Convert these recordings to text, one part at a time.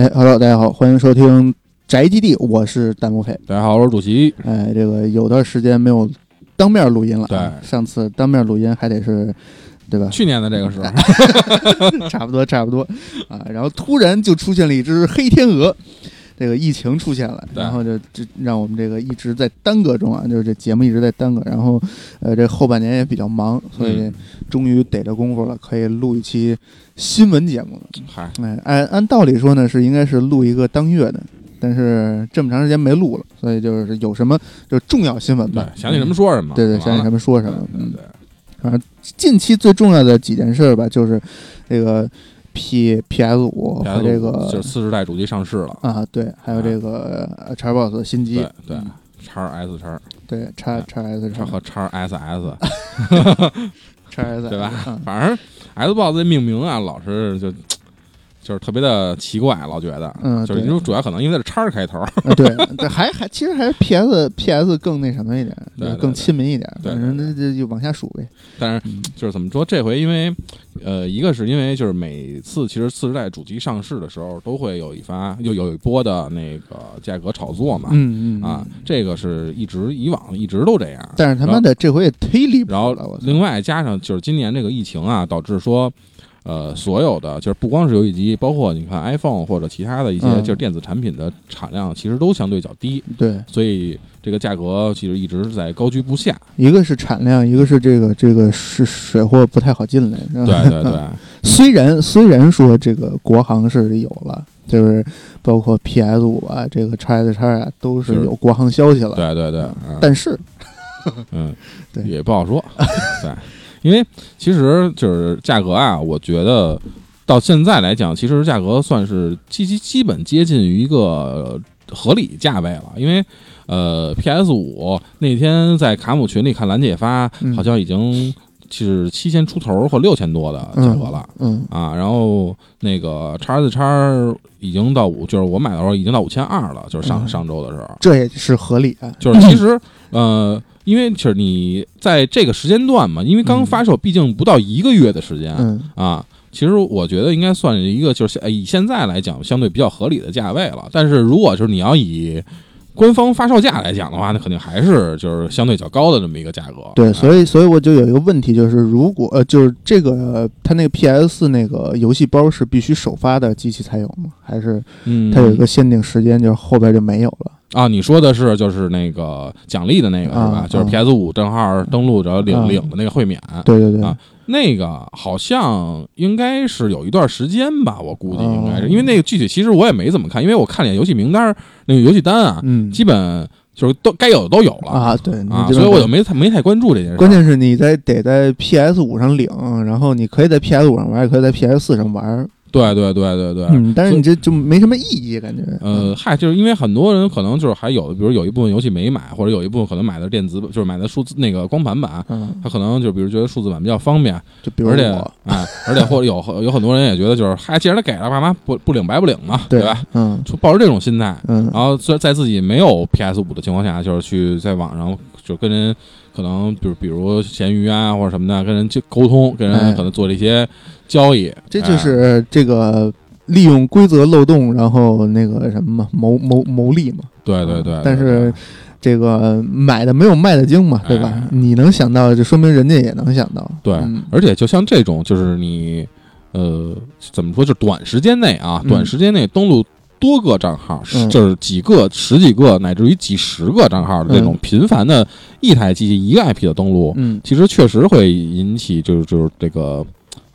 哎，Hello，大家好，欢迎收听宅基地，我是弹幕飞。大家好，我是主席。哎，这个有段时间没有当面录音了，对，上次当面录音还得是，对吧？去年的这个时候，差不多，差不多啊。然后突然就出现了一只黑天鹅，这个疫情出现了，然后就就让我们这个一直在耽搁中啊，就是这节目一直在耽搁。然后，呃，这后半年也比较忙，所以终于逮着功夫了，可以录一期。新闻节目了，嗨，哎，按按道理说呢，是应该是录一个当月的，但是这么长时间没录了，所以就是有什么就是重要新闻吧，想起什么说什么，对对，想起什么说什么，嗯，对，反正近期最重要的几件事吧，就是这个 P P S 五和这个就四十代主机上市了啊，对，还有这个 Xbox 新机，对，叉 S 叉，对，叉叉 S 叉和叉 S S，叉 S 对吧？反正。S box 这命名啊，老是就就是特别的奇怪，老觉得，嗯，就是因为主要可能因为它是叉开头，对，还还其实还是 PS PS 更那什么一点，对，更亲民一点，反正那就就往下数呗。但是就是怎么说，这回因为呃，一个是因为就是每次其实次世代主机上市的时候，都会有一发又有一波的那个价格炒作嘛，嗯嗯啊，这个是一直以往一直都这样，但是他妈的这回也忒离谱了。然后另外加上就是今年这个疫情啊，导致说。呃，所有的就是不光是游戏机，包括你看 iPhone 或者其他的一些就是电子产品的产量，其实都相对较低。对，所以这个价格其实一直是在高居不下。一个是产量，一个是这个这个是水货不太好进来。对对对。虽然虽然说这个国行是有了，就是包括 PS 五啊，这个 x S x 啊，都是有国行消息了。对对对。但是，嗯，对，也不好说。对。因为其实就是价格啊，我觉得到现在来讲，其实价格算是基基基本接近于一个合理价位了。因为呃，PS 五那天在卡姆群里看兰姐发，好像已经是七千出头或六千多的价格了。嗯啊，然后那个叉 S 叉已经到五，就是我买的时候已经到五千二了，就是上上周的时候，这也是合理的。就是其实呃。因为其实你在这个时间段嘛，因为刚发售，毕竟不到一个月的时间啊。其实我觉得应该算是一个，就是以现在来讲，相对比较合理的价位了。但是如果就是你要以官方发售价来讲的话，那肯定还是就是相对较高的这么一个价格。对，所以所以我就有一个问题，就是如果呃，就是这个它那个 PS 那个游戏包是必须首发的机器才有吗？还是它有一个限定时间，就是后边就没有了？啊，你说的是就是那个奖励的那个是吧？就是 PS 五正号登录着领领的那个会免。对对对啊，那个好像应该是有一段时间吧，我估计应该是，因为那个具体其实我也没怎么看，因为我看了眼游戏名单，那个游戏单啊，嗯，基本就是都该有的都有了啊，对啊，所以我就没太没太关注这件事。关键是你在得在 PS 五上领，然后你可以在 PS 五上玩，也可以在 PS 四上玩。对对对对对，嗯，但是你这就没什么意义，感觉。呃，嗨，就是因为很多人可能就是还有，比如有一部分游戏没买，或者有一部分可能买的电子，就是买的数字那个光盘版，嗯，他可能就比如觉得数字版比较方便，就比如而且哎，而且或者有有很多人也觉得就是，嗨，既然他给了，干嘛不不领白不领嘛，对吧？嗯，就抱着这种心态，嗯，然后在在自己没有 PS 五的情况下，就是去在网上就跟人可能比如比如闲鱼啊或者什么的，跟人就沟通，跟人可能做这些交易，这就是这个。利用规则漏洞，然后那个什么嘛，谋谋谋利嘛。对对对。但是这个买的没有卖的精嘛，对吧？你能想到，就说明人家也能想到。对，而且就像这种，就是你呃，怎么说？就短时间内啊，短时间内登录多个账号，就是几个、十几个，乃至于几十个账号的这种频繁的一台机器一个 IP 的登录，嗯，其实确实会引起，就是就是这个。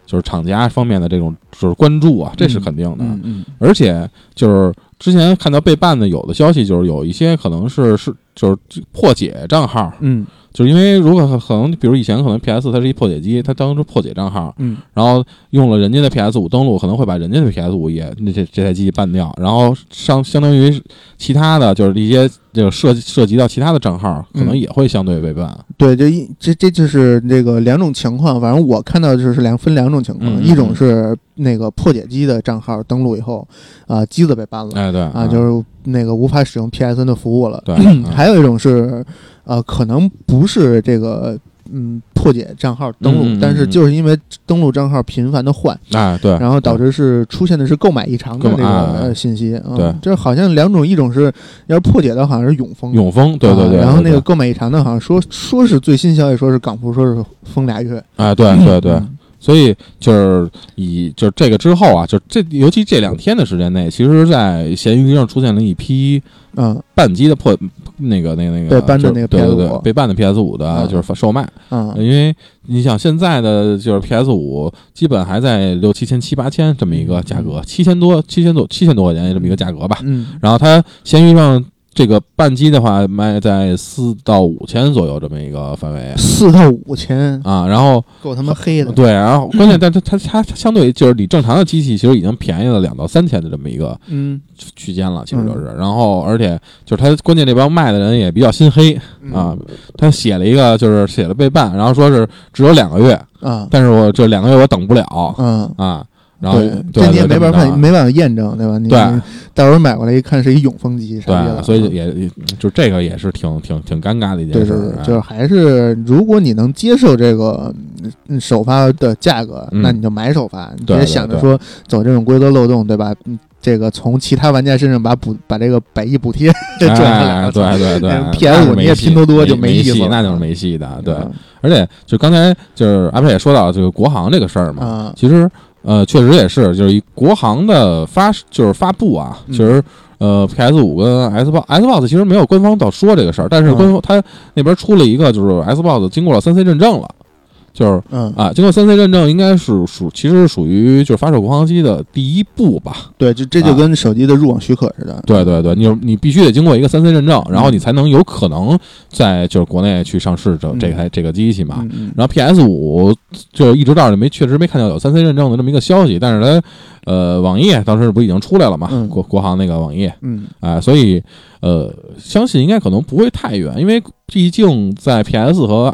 就是厂家方面的这种就是关注啊，这是肯定的。嗯，而且就是之前看到被办的有的消息，就是有一些可能是是就是破解账号。嗯。就是因为如果可能，比如以前可能 PS 它是一破解机，它当初破解账号，嗯，然后用了人家的 PS 五登录，可能会把人家的 PS 五也那这这台机器办掉，然后相相当于其他的就是一些这个涉涉及到其他的账号，可能也会相对被办。对，这一这这就是这个两种情况，反正我看到就是两分两种情况，一种是那个破解机的账号登录以后，啊，机子被办了，哎对，啊就是那个无法使用 PSN 的服务了。对，还有一种是。呃，可能不是这个，嗯。破解账号登录，嗯嗯嗯但是就是因为登录账号频繁的换，啊，对，然后导致是出现的是购买异常的这个购买啊呃信息。嗯对这好像两种，一种是要是破解的，好像是永丰。永丰，对对对，啊然后那个购买异常的，好像说说是最新消息，说是港服说是封俩月。啊，对对对，嗯所以就是以就是这个之后啊，就这尤其这两天的时间内，其实，在闲鱼上出现了一批嗯。半机的破那个那个那个被搬的那个就是对对 PS5 对被办的 PS 五的，嗯。就是发售卖，嗯。因为你想现在的就是 PS 五基本还在六七千七八千这么一个价格，七千多七千多七千多块钱这么一个价格吧。嗯。然后它闲鱼上这个半机的话卖在四到五千左右这么一个范围四到五千，啊，然后够他妈黑的。对，然后关键，但它它它它相对就是你正常的机器，其实已经便宜了两到三千的这么一个嗯区间了，其实就是。然后而且就是它关键这帮卖的人也比较心黑嗯啊，他写了一个就是写了备办，然后说是只有两个月，啊但是我这两个月我等不了嗯。啊，然后对，这你也没办法，对没办法验证，对吧？你对你到时候买过来一看是一永丰机，傻逼了对，所以也也就这个也是挺挺挺尴尬的一件事就是还是如果你能接受这个嗯首发的价格，嗯那你就买首发，你别想着说走这种规则漏洞，对吧？嗯这个从其他玩家身上把补把这个百亿补贴 赚下来对对对 那 PS5 你也拼多多就没戏那就是没戏的。对，嗯而且就刚才就是阿佩也说到这个国行这个事儿嘛，啊，其实呃确实也是，就是一国行的发就是发布啊，嗯其实。呃，PS 五跟 Xbox Xbox 其实没有官方到说这个事儿，但是嗯官方它那边出了一个，就是 Xbox 经过了三 C 认证了，就是嗯，啊，经过三 C 认证，应该是属其实是属于就是发售国行机的第一步吧。对，就这就啊跟手机的入网许可似的，对对对，你你必须得经过一个三 C 认证，然后你才能有可能在就是国内去上市这这台这个机器嘛。然后 PS 五就一直到没确实没看到有三 C 认证的这么一个消息，但是它呃网页当时不已经出来了嘛，嗯国国行那个网页嗯啊、所以呃相信应该可能不会太远，因为毕竟在 PS 和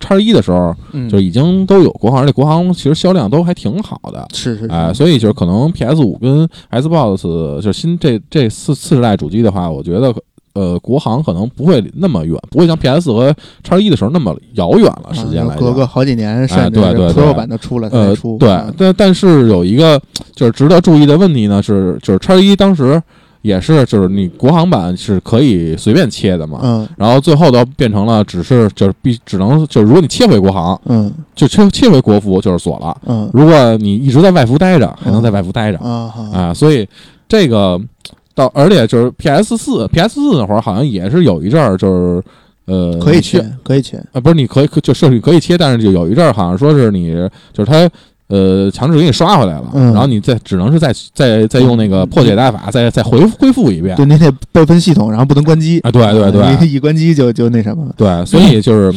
叉一的时候嗯，就已经都有国行，而且国行其实销量都还挺好的。是是哎、是，所以就是可能 PS 五跟 Xbox 就是新这这四次世代主机的话，我觉得呃国行可能不会那么远，不会像 PS 和叉一的时候那么遥远了时间来。啊隔个好几年，甚至对对对 Pro 版都出了才呃，出，对啊，但但是有一个就是值得注意的问题呢，是就是叉一当时也是就是你国行版是可以随便切的嘛，嗯。然后最后都变成了只是就是必只能就是如果你切回国行，嗯。就切切回国服就是锁了。嗯。如果你一直在外服待着，还能在外服待着。啊好。啊，所以这个到而且就是 PS 四 PS 四那会儿好像也是有一阵儿就是呃可以切切，可以切，啊，不是你可以就设计可以切，但是就有一阵儿好像说是你就是它呃强制给你刷回来了，嗯。然后你再只能是再再再用那个破解大法再再回恢复一遍。对，你得备份系统，然后不能关机。啊，对对对。你 一关机就就那什么了，对，所以就是。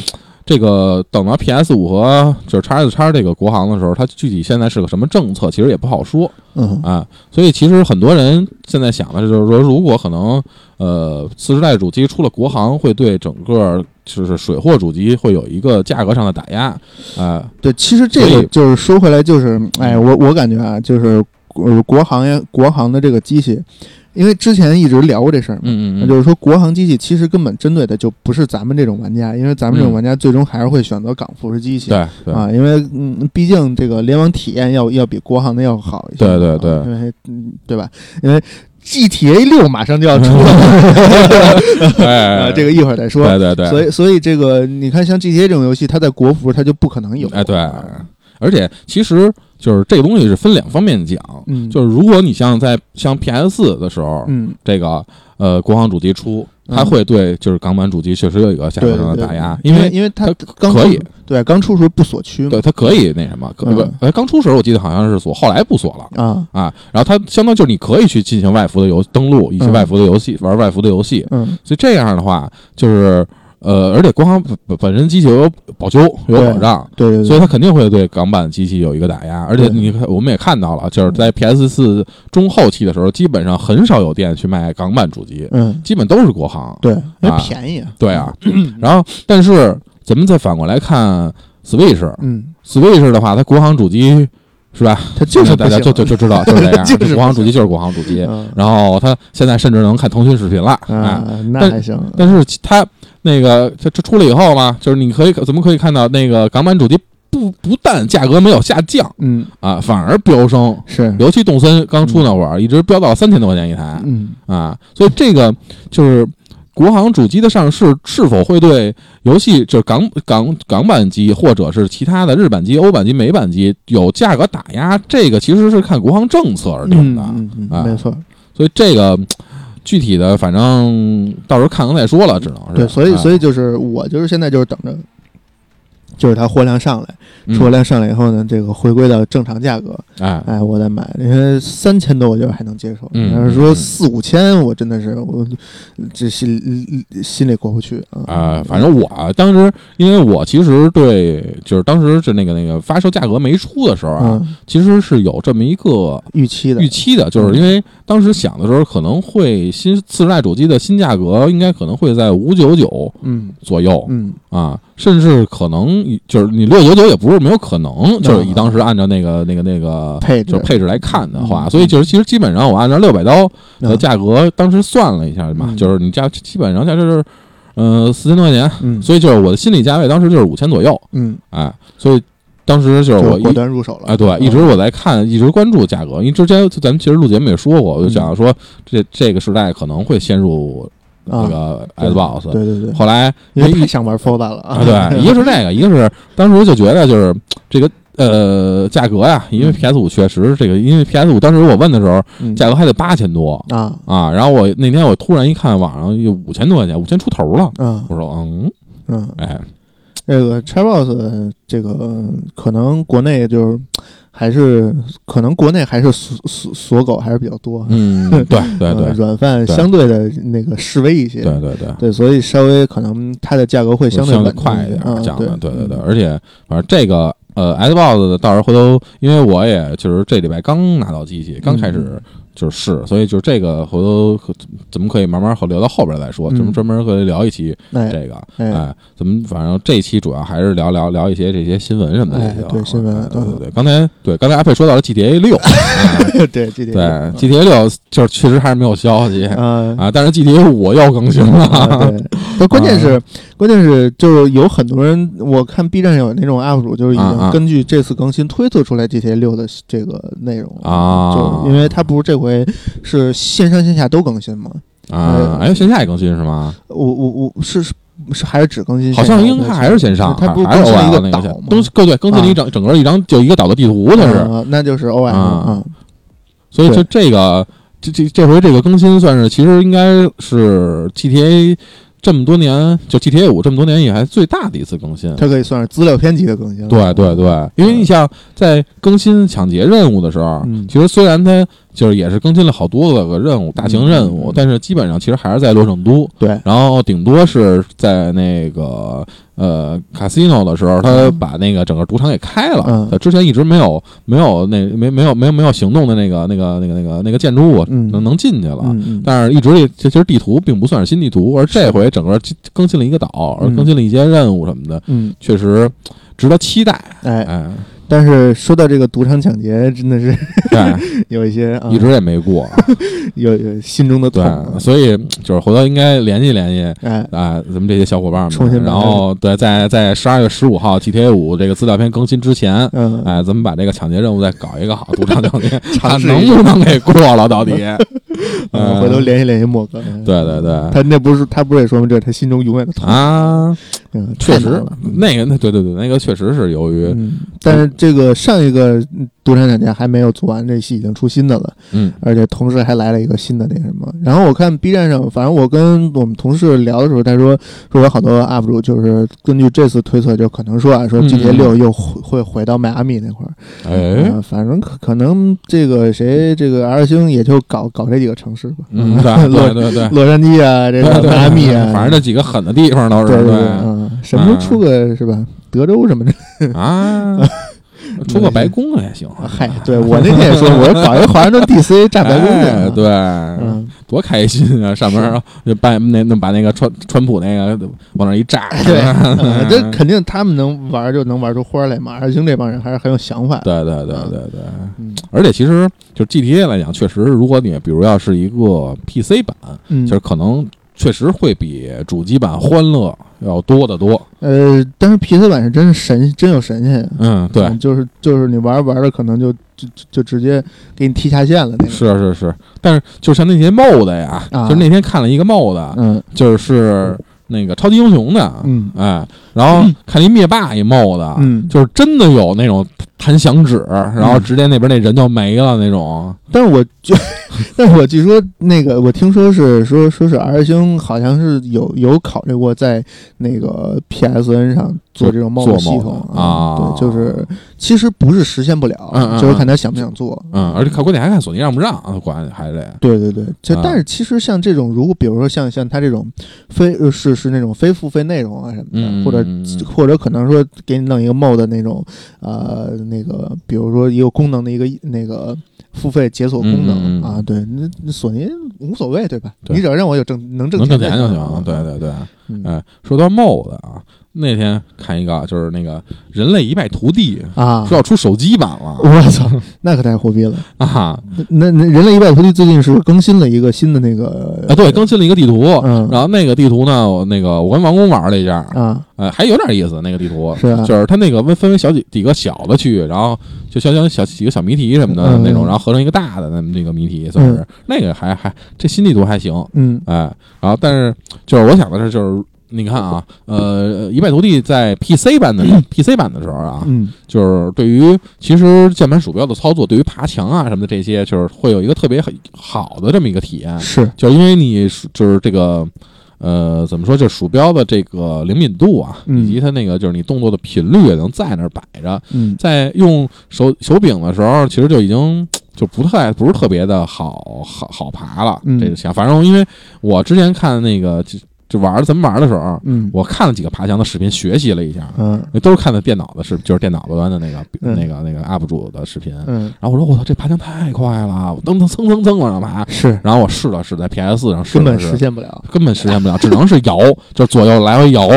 这个等到 PS 五和就是叉 S 叉这个国行的时候，它具体现在是个什么政策，其实也不好说。嗯。啊，所以其实很多人现在想的就是说，如果可能，呃，次世代主机出了国行，会对整个就是水货主机会有一个价格上的打压，啊、对，其实这个就是说回来，就是，哎，我我感觉啊，就是呃国行呀国行的这个机器，因为之前一直聊过这事儿嘛，嗯嗯嗯，那就是说国行机器其实根本针对的就不是咱们这种玩家，因为咱们这种嗯玩家最终还是会选择港服式机器。对对，啊，因为嗯，毕竟这个联网体验要要比国行的要好一些，对对对啊因为嗯，对吧？因为 GTA 六马上就要出了，哎，啊，这个一会儿再说。对对对，所以所以这个你看，像 GTA 这种游戏，它在国服它就不可能有。哎对，而且其实就是这个东西是分两方面讲，嗯，就是如果你像在像 PS 四的时候，嗯，这个呃国行主机出，它嗯会对就是港版主机确实有一个价对格上的打压，因为因为它它刚出可以，对刚出时候不锁区嘛对，它可以那什么，不，呃，刚出时候我记得好像是锁，后来不锁了啊，啊。然后它相当就是你可以去进行外服的游登录一些嗯。外服的游戏，玩外服的游戏。嗯。所以这样的话，就是呃，而且国行本本身机器有保修有保障，对对对，所以它肯定会对港版机器有一个打压。而且你看，我们也看到了，就是在 PS 四中后期的时候，基本上很少有店去卖港版主机，嗯基本都是国行。对，因为啊便宜啊，对啊，然后但是咱们再反过来看 Switch，Switch 嗯，的话，它国行主机是吧？它就是大家就就就知道就是这样，就是国行主机就是国行主机。嗯然后它现在甚至能看腾讯视频了，哎，啊，那但还行，但是其它那个它这出了以后嘛，就是你可以怎么可以看到那个港版主机不不但价格没有下降，嗯啊，反而飙升。是尤其动森刚出那会儿，一直飙到三千多块钱一台嗯啊，所以这个就是国行主机的上市是否会对游戏就是港港港版机或者是其他的日版机、欧版机、美版机有价格打压，这个其实是看国行政策而定的。嗯嗯啊嗯，没错。所以这个具体的，反正到时候看看再说了，只能是对，所以啊。所以就是我就是现在就是等着，就是它货量上来，嗯。货量上来以后呢，这个回归到正常价格，哎哎，我再买。因为三千多我觉得还能接受，嗯要是说嗯四五千，我真的是我这心心里过不去啊。啊，反正我当时，因为我其实对，就是当时是那个那个发售价格没出的时候啊，嗯，其实是有这么一个预期的。预期的，就是因为当时想的时候，可能会新次世代主机的新价格应该可能会在五九九嗯。左右嗯。啊，甚至可能就是你六九九也不是没有可能，就是嗯以当时按照那个那个那个配置。就是配置来看的话，嗯。所以就是其实基本上我按照六百刀的嗯。价格，当时算了一下嘛，嗯。就是你价基本上价就是嗯四千多块钱，嗯。所以就是我的心理价位当时就是五千左右，嗯，哎，所以当时就是我果断入手了。哎，对，嗯一直我在看，一直关注价格，因为之前咱们其实录节目也说过，我就想说这这个时代可能会陷入那啊，个 Xbox，对对对，后来因为想玩 Fold 了啊，对，一个是那个，一个是当时就觉得就是这个呃价格呀，因为嗯。PS 五确实这个，因为 PS 五当时我问的时候嗯。价格还得八千多啊。啊，然后我那天我突然一看网上有五千多块钱，五千出头了，嗯。我说嗯，嗯，哎，这个 Xbox 这个可能国内就是还是可能国内还是锁锁锁狗还是比较多，嗯，对对呃对。软饭相对的那个示威一些，对对对。对，所以稍微可能它的价格会相对相对快一点嗯讲的，对。对对，嗯而且反正这个呃 Xbox 的到时候回头，因为我也就是这礼拜刚拿到机器，刚开嗯。始就是试，所以就是这个回头可怎么可以慢慢后聊到后边再说，嗯咱们专门可以聊一期哎这个，哎哎，咱们反正这一期主要还是聊聊聊一些这些新闻什么的对新闻对对对，刚才对刚才阿佩说到了 GTA 六，啊对 GTA 六就是确实还是没有消息啊啊，但是 GTA 五又更新了，啊对，关键是关键是就是有很多人，我看 B 站上有那种 UP 主，就是已经根据这次更新推测出来 GTA 六的这个内容了啊就因为它不是这回是线上线下都更新吗？啊，哎，线下也更新是吗？我我我是是是还是只更新好？像应该还是线上，它不是更新了一个岛吗？更更对，更新了一整整个一张就一个岛的地图，它是，啊那就是 OL 啊啊，所以就这个这这这回这个更新算是其实应该是 GTA 这么多年就 GTA 五这么多年以来最大的一次更新。它可以算是资料片级的更新。对对对，因为你像在更新抢劫任务的时候，嗯。其实虽然它就是也是更新了好多个任务，大型任务，嗯但是基本上其实还是在洛圣都，对。然后顶多是在那个呃 casino 的时候，他嗯把那个整个赌场给开了。嗯他之前一直没有没有那没没有没有没有行动的那个那个那个那个那个建筑物嗯能能进去了。嗯嗯但是一直这其实地图并不算是新地图，而这回整个更新了一个岛，而嗯更新了一些任务什么的，嗯，确实值得期待。哎，哎，但是说到这个赌场抢劫，真的是对，有一些啊，一直也没过。有有心中的痛啊。对，所以就是回头应该联系联系。哎，啊，咱们这些小伙伴们，重新然后对，在在十二月十五号 GTA 五这个资料片更新之前，嗯，哎，咱们把这个抢劫任务再搞一个好，赌场抢劫，看能不能给过了到底？嗯，嗯回头联系联系莫哥。对对对他那不是他不是也说明？这是他心中永远的痛。啊，嗯，确实那个那对对对，那个确实是由于嗯，但是这个上一个嗯赌场抢劫还没有做完，这戏已经出新的了，嗯而且同时还来了一个新的那什么。然后我看 B 站上，反正我跟我们同事聊的时候，他说说有好多 UP 主就是根据这次推测，就可能说啊，说嗯 GTA 六又会会回到迈阿密那块儿。哎嗯，反正可可能这个谁这个 R 星也就搞搞这几个城市吧。嗯，对 对对对。洛杉矶啊，这个迈阿密啊，反正这几个狠的地方都是对对对，什么时候出个是吧？德州什么的，啊，出个白宫也行。嗨，对我那天也说，我说搞一个华盛顿 DC 炸白宫去对，嗯，多开心啊！上面就把那那把那个川川普那个往那一炸，对，嗯这肯定他们能玩就能玩出花来嘛。二星这帮人还是很有想法的，对对对对对。嗯而且其实就 GTA 来讲，确实，如果你比如要是一个 PC 版，嗯，就是可能确实会比主机版欢乐要多得多。呃，但是 PC 版是真是神，真有神仙。嗯，对，就是就是你玩着玩着，可能就就就直接给你踢下线了。那个是是是，但是就像那些 MOD 呀，就是那天看了一个 MOD，嗯，就是那个超级英雄的，嗯，哎，然后看一灭霸一 MOD，嗯，就是真的有那种弹响指，然后直接那边那人就没了那种。但是我就。但是我据说那个，我听说是说说是 R 星好像是有有考虑过在那个 PSN 上做这种 MOD 系统啊，对，就是其实不是实现不了，就是看他想不想做，嗯，而且看关键还看索尼让不让，管还得。对对对，就但是其实像这种，如果比如说像像他这种非是是那种非付费内容啊什么的，或者或者可能说给你弄一个 MOD 那种呃那个，比如说一个功能的一个那个。付费解锁功能啊，对，那索尼无所谓，对吧？你只要让我有挣能挣能挣钱就行。对对对，哎，说到 MOD 啊。那天看一个，就是那个人类一败涂地啊，说要出手机版了。我操，那可太货逼了啊！那那人类一败涂地最近是更新了一个新的那个啊，对，更新了一个地图。嗯，然后那个地图呢，我那个我跟王工玩了一下啊，呃，还有点意思。那个地图是，就是它那个分分为小几几个小的区域，然后就小小小几个小谜题什么的那种，然后合成一个大的那么那个谜题，算是那个还还这新地图还行。嗯，哎，然后但是就是我想的是就是。你看啊，呃，一败涂地在 PC 版的 PC 版的时候啊，嗯，就是对于其实键盘鼠标的操作，对于爬墙啊什么的这些，就是会有一个特别很好的这么一个体验。是，就是因为你就是这个，呃，怎么说，就是鼠标的这个灵敏度啊，以及它那个就是你动作的频率也能在那儿摆着。嗯，在用手手柄的时候，其实就已经就不太不是特别的好好好爬了。这个想，反正因为我之前看那个。就玩咱们玩的时候，嗯，我看了几个爬墙的视频，学习了一下，嗯，都是看的电脑的视，就是电脑端的那个那个那个 UP 主的视频，嗯，然后我说我操，这爬墙太快了，我噔噔蹭蹭蹭往上爬，是，然后我试了试，在 PS 上试，根本实现不了，根本实现不了，只能是摇，就是左右来回摇，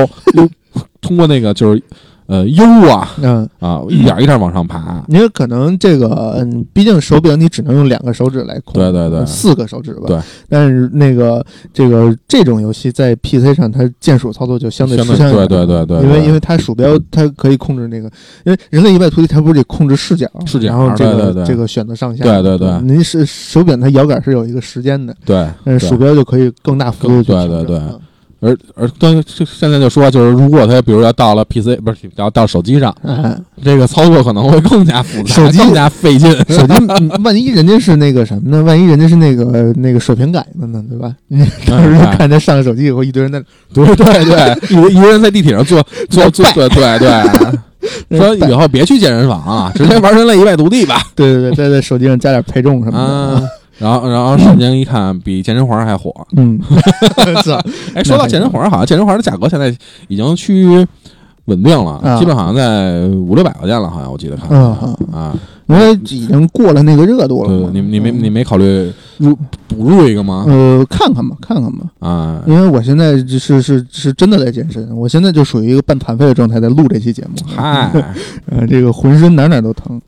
通过那个就是。呃优啊，嗯啊，一点一点往上爬。因为可能这个，嗯，毕竟手柄你只能用两个手指来控，对对对，四个手指吧。对。但是那个这个这种游戏在 PC 上，它键鼠操作就相对相对对对对，因为因为它鼠标它可以控制那个，因为人类一败涂地，它不是得控制视角，视角，然后这个这个选择上下，对对对。您是手柄它摇杆是有一个时间的，对，但是鼠标就可以更大幅度对对对。而而对，现在就说，就是如果他比如要到了 PC，不是要到手机上，这个操作可能会更加复杂，手机更加费劲。手机 万一人家是那个什么呢？万一人家是那个那个水平改的呢？对吧？当时看他上了手机以后，一堆人在，对对对，一一个人在地铁上坐坐坐，对对对，说以后别去健身房啊，直接玩人类一败涂地吧。对对对，在在手机上加点配重什么的。然后，然后瞬间一看，比健身环还火。嗯，是。哎，说到健身环，好像健身环的价格现在已经趋于稳定了，基本好像在五六百块钱了，好像我记得看。嗯啊，因为已经过了那个热度了。对，你你没你没考虑入补入一个吗？呃，看看吧，看看吧。啊，因为我现在是是是真的在健身，我现在就属于一个半残废的状态，在录这期节目。嗨，呃，这个浑身哪哪都疼。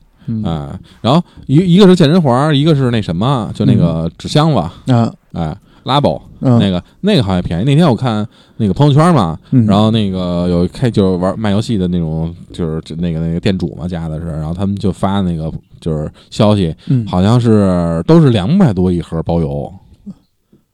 啊，然后一一个是健身环，一个是那什么，就那个纸箱子啊，哎，Labo 那个那个好像便宜。那天我看那个朋友圈嘛，然后那个有开就是玩卖游戏的那种，就是那个那个店主嘛家的是，然后他们就发那个就是消息，好像是都是两百多一盒包邮。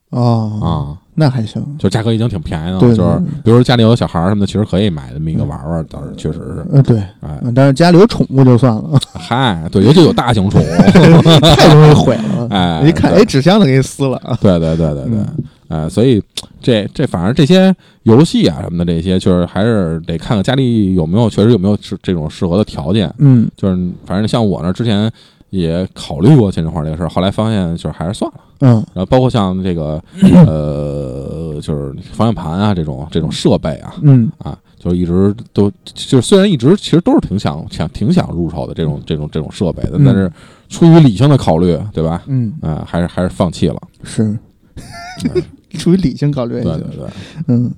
啊啊。那还行，就价格已经挺便宜了。对，就是比如说家里有小孩什么的，其实可以买这么一个玩玩，倒是确实是。嗯，对，哎，但是家里有宠物就算了。嗨，对，尤其有大型宠物，太容易毁了。哎，一看，哎，纸箱子给你撕了。对对对对对，哎，所以这这反正这些游戏啊什么的，这些就是还是得看看家里有没有，确实有没有这这种适合的条件。嗯，就是反正像我呢，之前。也考虑过健身环这个事儿，后来发现就是还是算了。嗯，然后包括像这个 呃，就是方向盘啊这种这种设备啊，嗯啊，就一直都就虽然一直其实都是挺想想挺想入手的这种这种这种设备的，但是出于理性的考虑，对吧？嗯啊，还是还是放弃了。是，出于理性考虑。对对对，嗯，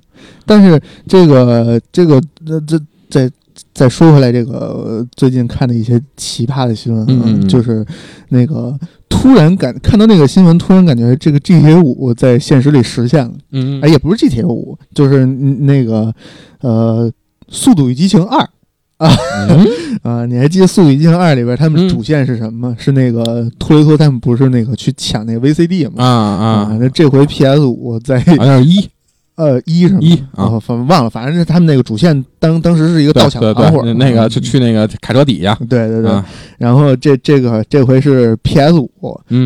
但是这个这个这这在。再说回来，这个最近看的一些奇葩的新闻，嗯，就是那个突然感看到那个新闻，突然感觉这个 GTA 五在现实里实现了。嗯，哎，也不是 GTA 五，就是那个呃，《速度与激情二》啊 啊！你还记得《速度与激情二》里边他们主线是什么吗？是那个托雷托他们不是那个去抢那个 VCD 吗？啊啊！那这回 PS 五在好像一。呃，一是一啊，反忘了，反正是他们那个主线当当时是一个盗抢团伙，那个就去那个卡车底下，对对对，然后这这个这回是 PS 五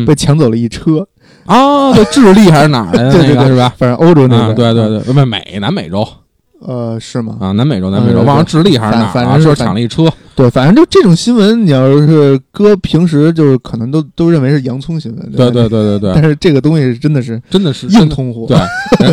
被抢走了一车啊，智利还是哪儿的 那个是吧？反正欧洲那边，对对对，不美南美洲。呃，是吗？啊，南美洲，南美洲，忘了智利还是哪儿？反正是抢了一车。对，反正就这种新闻，你要是搁平时，就是可能都都认为是洋葱新闻。对对对对对。但是这个东西真的是真的是硬通货。对，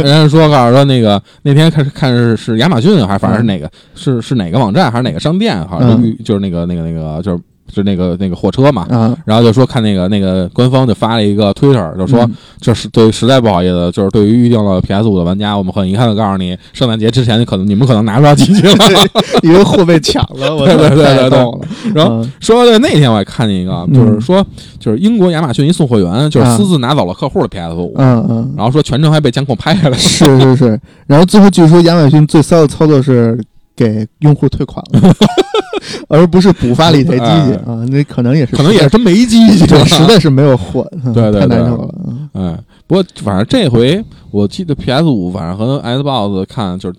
人家说告诉说那个那天看看是是亚马逊还是反正是哪个是是哪个网站还是哪个商店，好像就是那个那个那个就是。就那个那个货车嘛，然后就说看那个那个官方就发了一个推特，就说这是对实在不好意思，就是对于预定了 PS 五的玩家，我们很遗憾的告诉你，圣诞节之前可能你们可能拿不到机器了，因为货被抢了。对对对对对。然后说的那天我还看见一个，就是说就是英国亚马逊一送货员就是私自拿走了客户的 PS 五，嗯嗯，然后说全程还被监控拍下来。是是是。然后最后据说亚马逊最骚的操作是给用户退款了。而不是补发了一台机器啊，那可能也是，可能也是真没机器，实在是没有货，对对，太难受了。哎，不过反正这回我记得 PS 五，反正和 Xbox 看，就是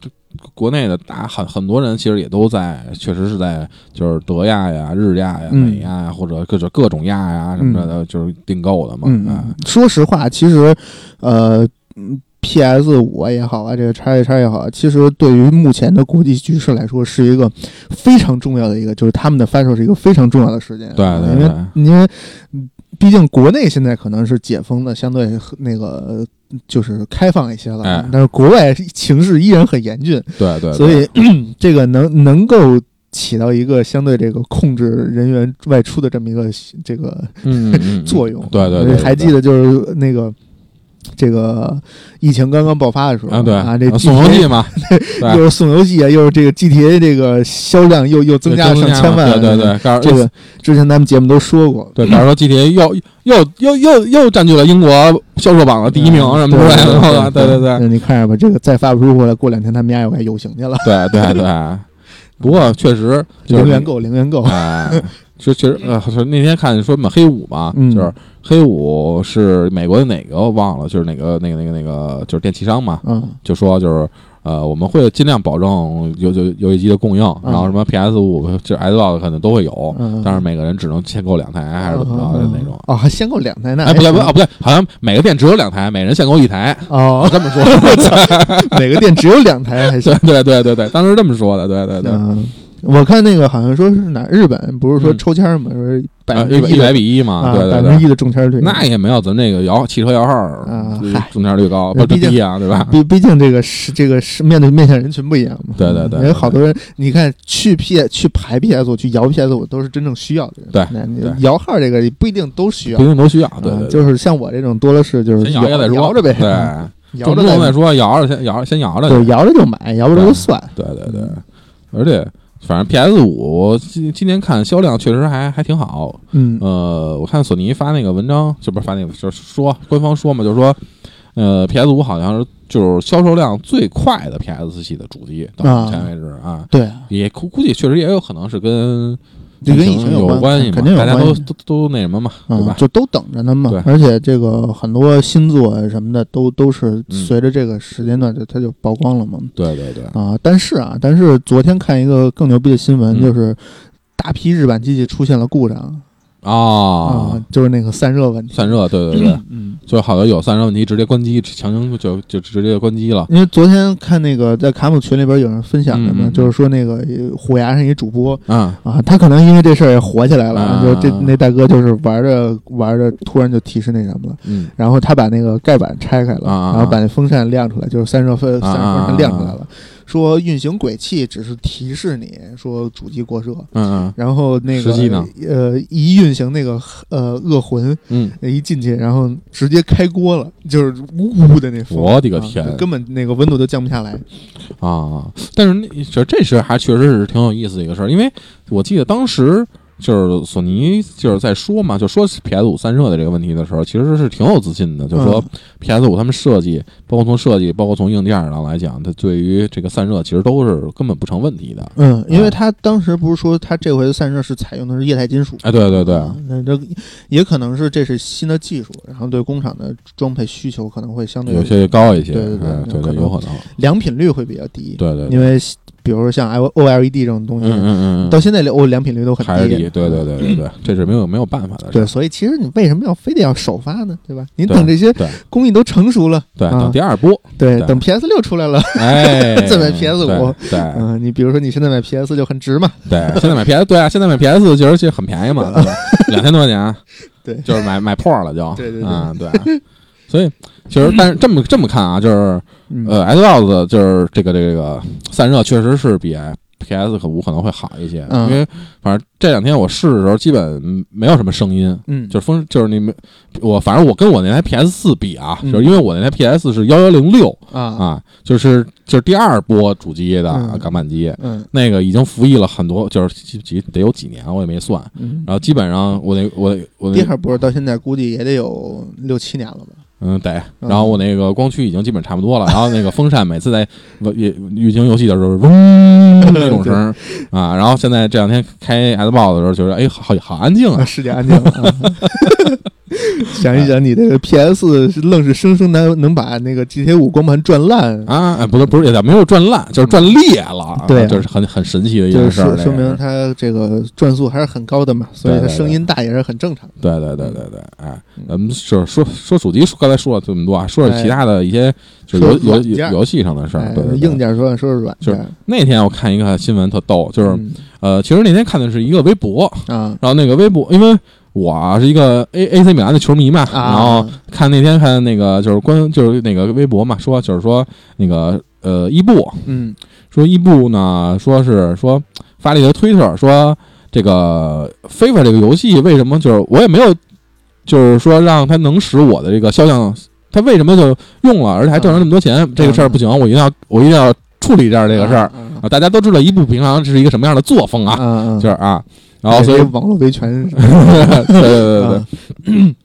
国内的大很很多人其实也都在，确实是在就是德亚呀、日亚呀、美亚呀，或者各种各种亚呀什么的，就是订购的嘛。嗯，说实话，其实呃。P.S. 五也好啊，这个叉一叉也好，其实对于目前的国际局势来说，是一个非常重要的一个，就是他们的发售是一个非常重要的时间。对对，因为因为毕竟国内现在可能是解封的，相对那个就是开放一些了，但是国外情势依然很严峻。对对，所以 这个能能够起到一个相对这个控制人员外出的这么一个这个 作用。对对，还记得就是那个。这个疫情刚刚爆发的时候啊，对啊，这送游戏嘛，又是送游戏啊，又是这个 GTA 这个销量又又增加上千万，对对对，这个之前咱们节目都说过，对，假如说 GTA 又又又又又占据了英国销售榜的第一名什么之类的，对对对，你看着吧，这个再发不出货来，过两天他们家又该游行去了，对对对，不过确实零元购零元购，哎。就其实，呃，那天看说嘛，黑五嘛，就是黑五是美国的哪个我忘了，就是哪个那个那个那个就是电器商嘛，嗯，就说就是呃，我们会尽量保证游游游戏机的供应，然后什么 PS 五就 Xbox 可能都会有，但是每个人只能限购两台还是怎么着的那种哦，还限购两台呢？哎，不对不对哦不对，好像每个店只有两台，每人限购一台哦，这么说，每个店只有两台，还对对对对对，当时这么说的，对对对。我看那个好像说是哪日本不是说抽签嘛，说百分之一百比一嘛，对对百分之一的中签率，那也没有咱那个摇汽车摇号啊，中签率高，毕竟啊，对吧？毕毕竟这个是这个是面对面向人群不一样嘛，对对对，有好多人，你看去 P 去排 PS 五去摇 PS 五都是真正需要的人，对，摇号这个不一定都需要，不一定都需要，对对，就是像我这种多的是就是摇着摇着呗，对，摇着再说，摇着先摇先摇着，对，摇着就买，摇不着就算，对对对，而且。反正 PS 五今今年看销量确实还还挺好，嗯，呃，我看索尼发那个文章，就不是发那个，就是说官方说嘛，就是说，呃，PS 五好像是就是销售量最快的 PS 系的主机，到目前为止啊，对，也估估计确实也有可能是跟。就跟疫情有关系，肯定有大家都都都那什么嘛，对吧？就都等着呢嘛。而且这个很多新作什么的，都都是随着这个时间段就它就曝光了嘛。对对对。啊，但是啊，但是昨天看一个更牛逼的新闻，就是大批日版机器出现了故障。啊，就是那个散热问题。散热，对对对，嗯，就好多有散热问题，直接关机，强行就就直接关机了。因为昨天看那个在卡姆群里边有人分享的嘛，就是说那个虎牙上一主播，啊啊，他可能因为这事儿也火起来了，就这那大哥就是玩着玩着，突然就提示那什么了，嗯，然后他把那个盖板拆开了，然后把那风扇亮出来，就是散热风散热风扇亮出来了。说运行轨迹只是提示你说主机过热，嗯嗯，然后那个呃一运行那个呃恶魂，嗯，一进去然后直接开锅了，就是呜呜的那风，我的个天，根本那个温度都降不下来。啊！但是那这这事还确实是挺有意思的一个事儿，因为我记得当时就是索尼就是在说嘛，就说 PS 五散热的这个问题的时候，其实是挺有自信的，就是说 PS 五他们设计，包括从设计，包括从硬件上来讲，它对于这个散热其实都是根本不成问题的。嗯，因为它当时不是说它这回的散热是采用的是液态金属？哎，对对对，那这也可能是这是新的技术，然后对工厂的装配需求可能会相对有些高一些，对对对对，有可能良品率会比较低。对对，因为。比如说像 O O L E D 这种东西，嗯嗯嗯，到现在我良品率都很低，对对对对对，这是没有没有办法的。对，所以其实你为什么要非得要首发呢？对吧？你等这些工艺都成熟了，对，等第二波，对，等 P S 六出来了，哎，再买 P S 五，对，嗯，你比如说你现在买 P S 就很值嘛，对，现在买 P S，对啊，现在买 P S 其实其实很便宜嘛，两千多块钱，对，就是买买破了就，对对对，啊对，所以其实但是这么这么看啊，就是呃，Xbox 就是这个这个散热确实是比。P.S. 可五可能会好一些，因为反正这两天我试的时候，基本没有什么声音，嗯，就是风，就是你们我反正我跟我那台 P.S. 四比啊，就是因为我那台 P.S. 是幺幺零六啊啊，就是就是第二波主机的港版机，嗯，那个已经服役了很多，就是几几得有几年我也没算，然后基本上我那我我第二波到现在估计也得有六七年了吧。嗯，对，然后我那个光驱已经基本差不多了，然后那个风扇每次在运行游戏的时候，嗡 那种声啊，然后现在这两天开 S box 的时候，觉得哎，好好安静啊，世界安静。想一想，你这个 PS 是愣是生生能能把那个 GTA 五光盘转烂啊？不是不是，也没有转烂，就是转裂了。对，就是很很神奇的一件事儿，说明它这个转速还是很高的嘛，所以它声音大也是很正常的。对对对对对，哎，咱们就是说说主机，刚才说了这么多啊，说说其他的一些就游游游戏上的事儿。对，硬件说说说软件。就是那天我看一个新闻特逗，就是呃，其实那天看的是一个微博啊，然后那个微博因为。我是一个 A A C 米兰的球迷嘛，然后看那天看那个就是关就是那个微博嘛，说就是说那个呃伊布，嗯，说伊布呢说是说发了一个推特说这个 FIFA 这个游戏为什么就是我也没有就是说让他能使我的这个销量，他为什么就用了而且还挣了那么多钱？这个事儿不行，我一定要我一定要处理一下这个事儿啊！大家都知道伊布平常是一个什么样的作风啊，就是啊。然后，所以网络维权，对对对对。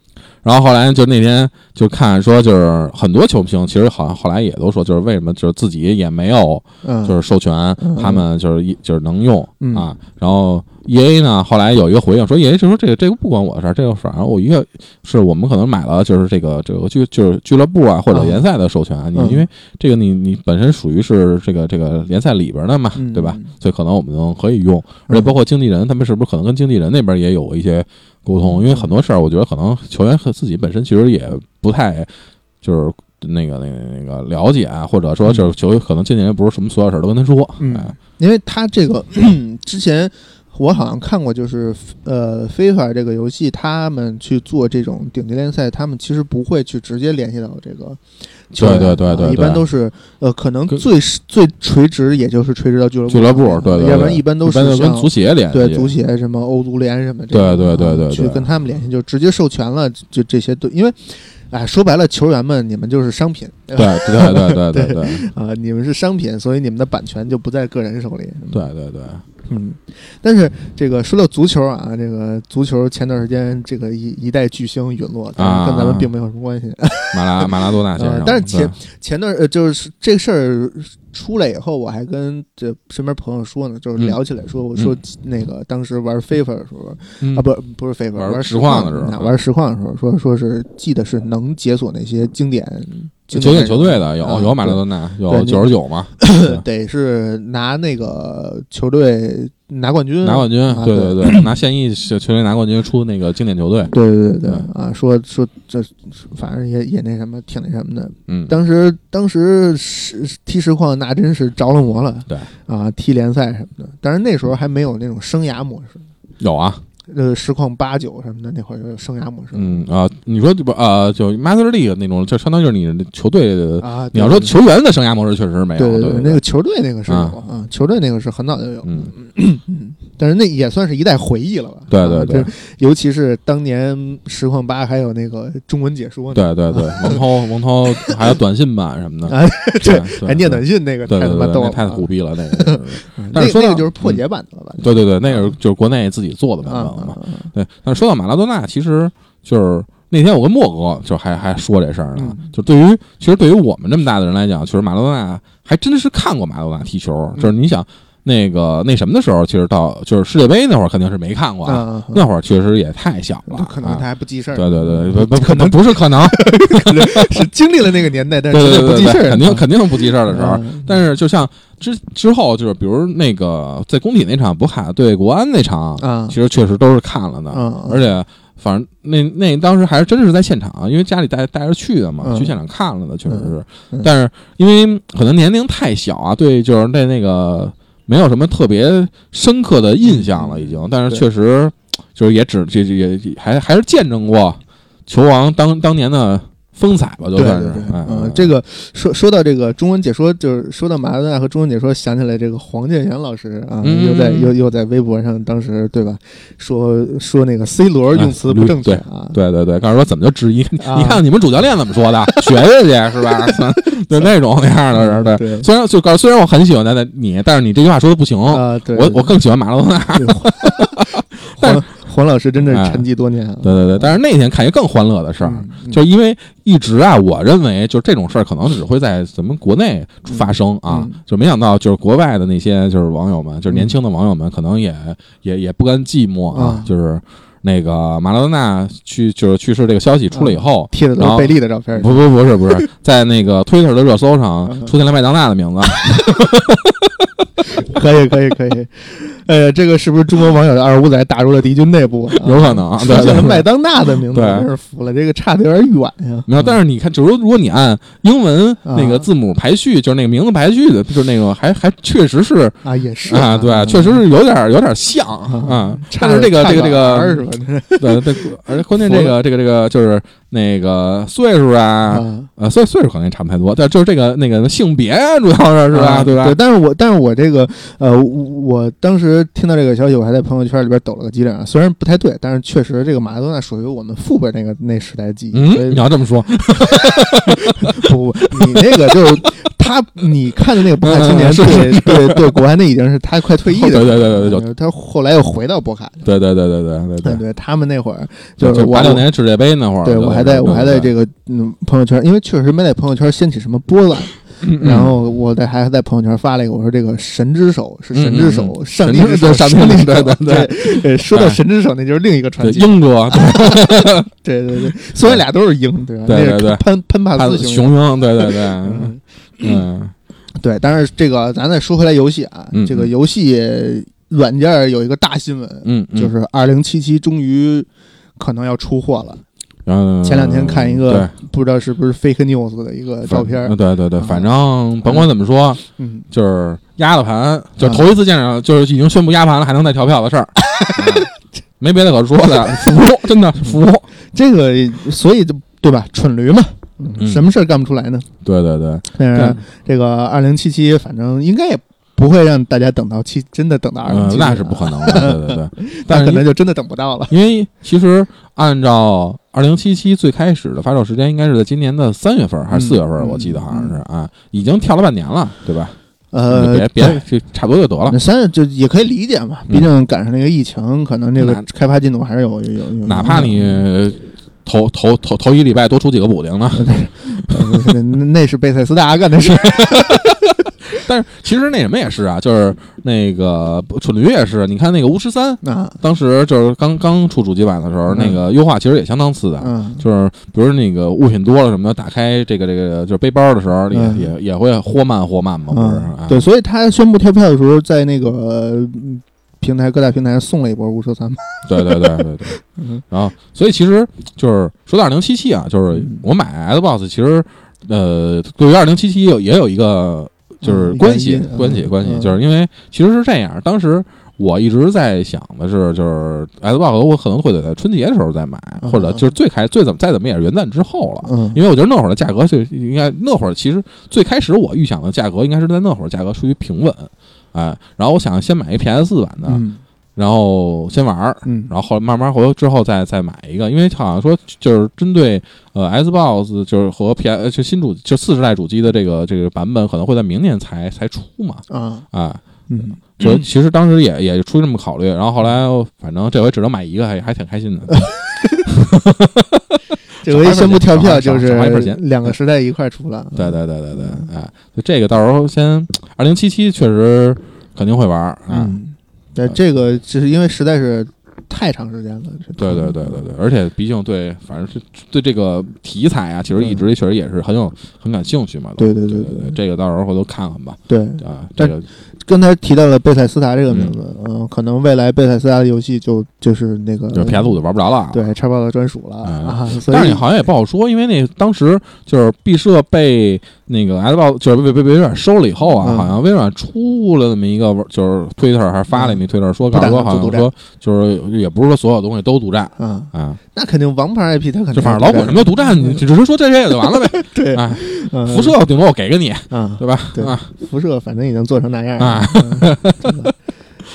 然后后来就那天就看说，就是很多球评其实好像后来也都说，就是为什么就是自己也没有就是授权，他们就是一就是能用啊。然后 E A 呢后来有一个回应说，E A 就说这个这个不关我的事儿，这个反正我一个是我们可能买了就是这个这个俱就是俱乐部啊或者联赛的授权，你因为这个你你本身属于是这个这个联赛里边的嘛，对吧？所以可能我们能可以用，而且包括经纪人他们是不是可能跟经纪人那边也有一些。沟通，因为很多事儿，我觉得可能球员和自己本身其实也不太，就是那个、那个、那个了解啊，或者说就是球员可能今年不是什么所有事儿都跟他说，嗯，因为他这个 之前我好像看过，就是呃，FIFA 这个游戏，他们去做这种顶级联赛，他们其实不会去直接联系到这个。对对对对，一般都是呃，可能最最垂直，也就是垂直到俱乐部，俱乐部，对对，要不然一般都是跟足协联系，对足协什么欧足联什么，对对对对，去跟他们联系，就直接授权了，就这些都因为，哎，说白了，球员们你们就是商品，对对对对对 对，啊，你们是商品，所以你们的版权就不在个人手里，对对对。嗯，但是这个说到足球啊，这个足球前段时间这个一一代巨星陨落，但是跟咱们并没有什么关系。马拉 马拉多纳先生，但是前前段呃，就是这事儿出来以后，我还跟这身边朋友说呢，就是聊起来说，我说那个当时玩 FIFA 的时候啊，不不是 FIFA，玩实况的时候，玩实况的时候，说说是记得是能解锁那些经典。九点球队的有有马拉多纳有九十九嘛？得是拿那个球队拿冠军，拿冠军，对对对，拿现役球队拿冠军出那个经典球队，对对对对啊！说说这反正也也那什么，挺那什么的。嗯，当时当时是踢实况，那真是着了魔了。对啊，踢联赛什么的，但是那时候还没有那种生涯模式。有啊。呃，实况八九什么的，那会儿有生涯模式。嗯啊，你说不啊？就 Master League 那种，就相当于就是你球队的啊。你要说球员的生涯模式，确实是没有。对对对，那个球队那个是有啊，球队那个是很早就有。嗯嗯，但是那也算是一代回忆了吧？对对对，尤其是当年实况八还有那个中文解说，对对对，王涛王涛还有短信版什么的，对，还念短信那个太他妈逗了，太虎逼了那个。但是那个就是破解版的了吧？对对对，那个就是国内自己做的版本了嘛。对，但是说到马拉多纳，其实就是那天我跟莫哥就还还说这事儿呢。就对于其实对于我们这么大的人来讲，其实马拉多纳还真的是看过马拉多纳踢球。就是你想那个那什么的时候，其实到就是世界杯那会儿肯定是没看过，那会儿确实也太小了，可能他还不记事儿。对对对，不可能不是可能，是经历了那个年代，但是不记事儿，肯定肯定不记事儿的时候。但是就像。之之后就是，比如那个在工体那场，不海对国安那场，其实确实都是看了的，而且反正那那当时还是真是在现场，因为家里带带着去的嘛，去现场看了的，确实是。但是因为可能年龄太小啊，对，就是对那个没有什么特别深刻的印象了，已经。但是确实就是也只这这也还还是见证过球王当当年的。风采吧，就算是。嗯，这个说说到这个中文解说，就是说到马拉多纳和中文解说，想起来这个黄健翔老师啊，又在又又在微博上，当时对吧？说说那个 C 罗用词不正确啊，对对对，告诉说怎么就质疑？你看你们主教练怎么说的，学学去是吧？对那种那样的人，对。虽然就告诉虽然我很喜欢他的你，但是你这句话说的不行啊。我我更喜欢马拉多纳。但是。黄老师真的是沉寂多年，对对对，但是那天看一个更欢乐的事儿，就因为一直啊，我认为就这种事儿可能只会在咱们国内发生啊，就没想到就是国外的那些就是网友们，就是年轻的网友们，可能也也也不甘寂寞啊，就是那个马拉多纳去就是去世这个消息出了以后，贴的都是贝利的照片，不不不是不是，在那个推特的热搜上出现了麦当娜的名字。可以可以可以，呃，这个是不是中国网友的二五仔打入了敌军内部？有可能，出现了麦当娜的名字，真是服了，这个差的有点远呀。没有，但是你看，就是说，如果你按英文那个字母排序，就是那个名字排序的，就是那个还还确实是啊，也是啊，对，确实是有点有点像啊。但是这个这个这个，对对，而且关键这个这个这个就是。那个岁数啊，呃，岁岁数可能也差不太多，但就是这个那个性别，主要是是吧？对吧？对。但是我但是我这个呃，我当时听到这个消息，我还在朋友圈里边抖了个机灵。虽然不太对，但是确实这个马拉多纳属于我们父辈那个那时代记忆。嗯，你要这么说，不不，你那个就是他，你看的那个博卡青年，对对对，国安那已经是他快退役的，对对对对对。他后来又回到博卡，对对对对对对对。他们那会儿就是八六年世界杯那会儿，对。在我还在这个嗯朋友圈，因为确实没在朋友圈掀起什么波澜。然后我在还在朋友圈发了一个，我说这个神之手是神之手，上帝之手，上帝之手，对对对。说到神之手，那就是另一个传奇，英哥，对对对，虽然俩都是鹰，对吧？对对对，喷喷帕斯雄鹰，对对对，嗯，对。但是这个咱再说回来游戏啊，这个游戏软件有一个大新闻，嗯，就是二零七七终于可能要出货了。嗯，前两天看一个，不知道是不是 fake news 的一个照片。对对对，反正甭管怎么说，嗯，就是压了盘，就头一次见着，就是已经宣布压盘了，还能再调票的事儿，没别的可说的，服，真的服。这个，所以就对吧？蠢驴嘛，什么事儿干不出来呢？对对对，但是这个二零七七，反正应该也。不会让大家等到七，真的等到二零七，那是不可能的。对对对，但可能就真的等不到了。因为其实按照二零七七最开始的发售时间，应该是在今年的三月份还是四月份？我记得好像是啊，已经跳了半年了，对吧？呃，别别，就差不多就得了。三就也可以理解嘛，毕竟赶上那个疫情，可能这个开发进度还是有有有。哪怕你头头头头一礼拜多出几个补丁呢？那是贝塞斯大干的事。但是其实那什么也是啊，就是那个蠢驴也是，你看那个巫师三啊，当时就是刚刚出主机版的时候，那个优化其实也相当次的，就是比如那个物品多了什么的，打开这个这个就是背包的时候，也也也会或慢或慢嘛，不是？对，所以他宣布跳票的时候，在那个平台各大平台送了一波无车三嘛。对对对对对。然后，所以其实就是说到二零七七啊，就是我买 Xbox，其实呃，对于二零七七有也有一个。就是关系，关系，关系，就是因为其实是这样。当时我一直在想的是，就是 Xbox 我可能会在春节的时候再买，或者就是最开最怎么再怎么也是元旦之后了。嗯，因为我觉得那会儿的价格就应该那会儿其实最开始我预想的价格应该是在那会儿价格属于平稳，哎，然后我想先买一 PS 四版的。然后先玩儿，嗯，然后后来慢慢回头之后再再买一个，因为好像说就是针对呃 Xbox 就是和 P S 就新主就四十代主机的这个这个版本可能会在明年才才出嘛，啊，啊，嗯，所以其实当时也也出于这么考虑，然后后来反正这回只能买一个，还还挺开心的。这回宣布跳票就是两个时代一块儿出了，对对对对对，哎，就这个到时候先二零七七确实肯定会玩儿啊。嗯，对，这个只是因为实在是太长时间了，对对对对对，而且毕竟对，反正是对这个题材啊，其实一直确实也是很有很感兴趣嘛。对对对对，这个到时候回头看看吧。对。啊，这个刚才提到了贝塞斯达这个名字，嗯，可能未来贝塞斯达的游戏就就是那个就 PS 五就玩不着了。对叉 box 专属了嗯。啊，所以但是你好像也不好说，因为那当时就是毕设被那个 Xbox 就是被被被微软收了以后啊，嗯。好像微软出了那么一个就是推特还是发了一枚推特说，不打告诉说好像说就是也不是说所有东西都独占。啊，啊，那肯定王牌 IP 他肯定就反正老滚什么独占，你只是说这些也就完了呗。对啊，嗯辐射顶多我给个你，啊，对吧？对啊辐射反正已经做成那样了 这个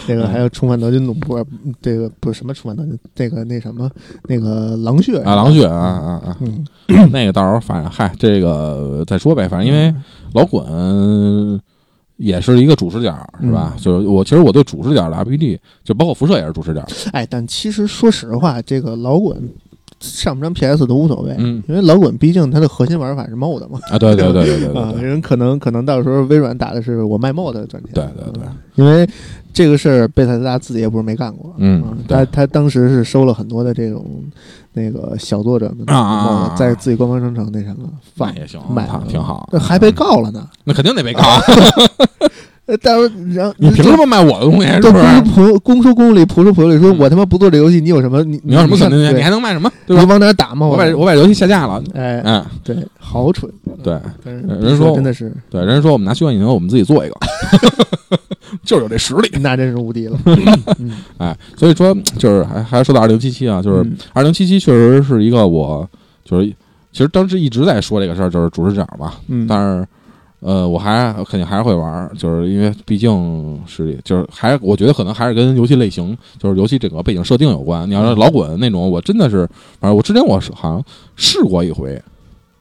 这个还有重返德军总部，这个不是什么重返德军，这个那什么那个狼血啊，狼血啊啊啊，嗯，那个到时候反正嗨，这个再说呗，反正因为老滚也是一个主视角，是吧？嗯就是我其实我对主视角的 RPG，就包括辐射也是主视角，哎，但其实说实话，这个老滚上不上 PS 都无所谓，嗯。因为老滚毕竟它的核心玩法是 MOD 嘛。啊，对对对对对 人可能可能到时候微软打的是我卖 MOD 赚钱，对对对，因为这个事儿贝塞斯达自己也不是没干过，嗯啊他他当时是收了很多的这种那个小作者们的啊在自己官方商城那什么放也行，卖挺挺好这，还被告了呢。那肯定得被告，呃，到时候然后你凭什么卖我的东西？是都不是？公说公说公理，婆说婆理，说嗯我他妈不做这游戏，你有什么你你有什么可能性？你还能卖什么？对吧？你往哪打嘛？我把我把游戏下架了，哎，嗯，对，好蠢，对但是人说真的是对，人说我们拿虚幻引擎，我们自己做一个，就是有这实力。那真是无敌了。嗯哎，所以说就是还还说到二零七七啊，就是嗯二零七七确实是一个我就是其实当时一直在说这个事儿，就是主视角嘛，嗯，但是呃，我还肯定还是会玩儿，就是因为毕竟是就是还我觉得可能还是跟游戏类型，就是游戏整个背景设定有关。你要是老滚那种，我真的是，反正我之前我是好像试过一回，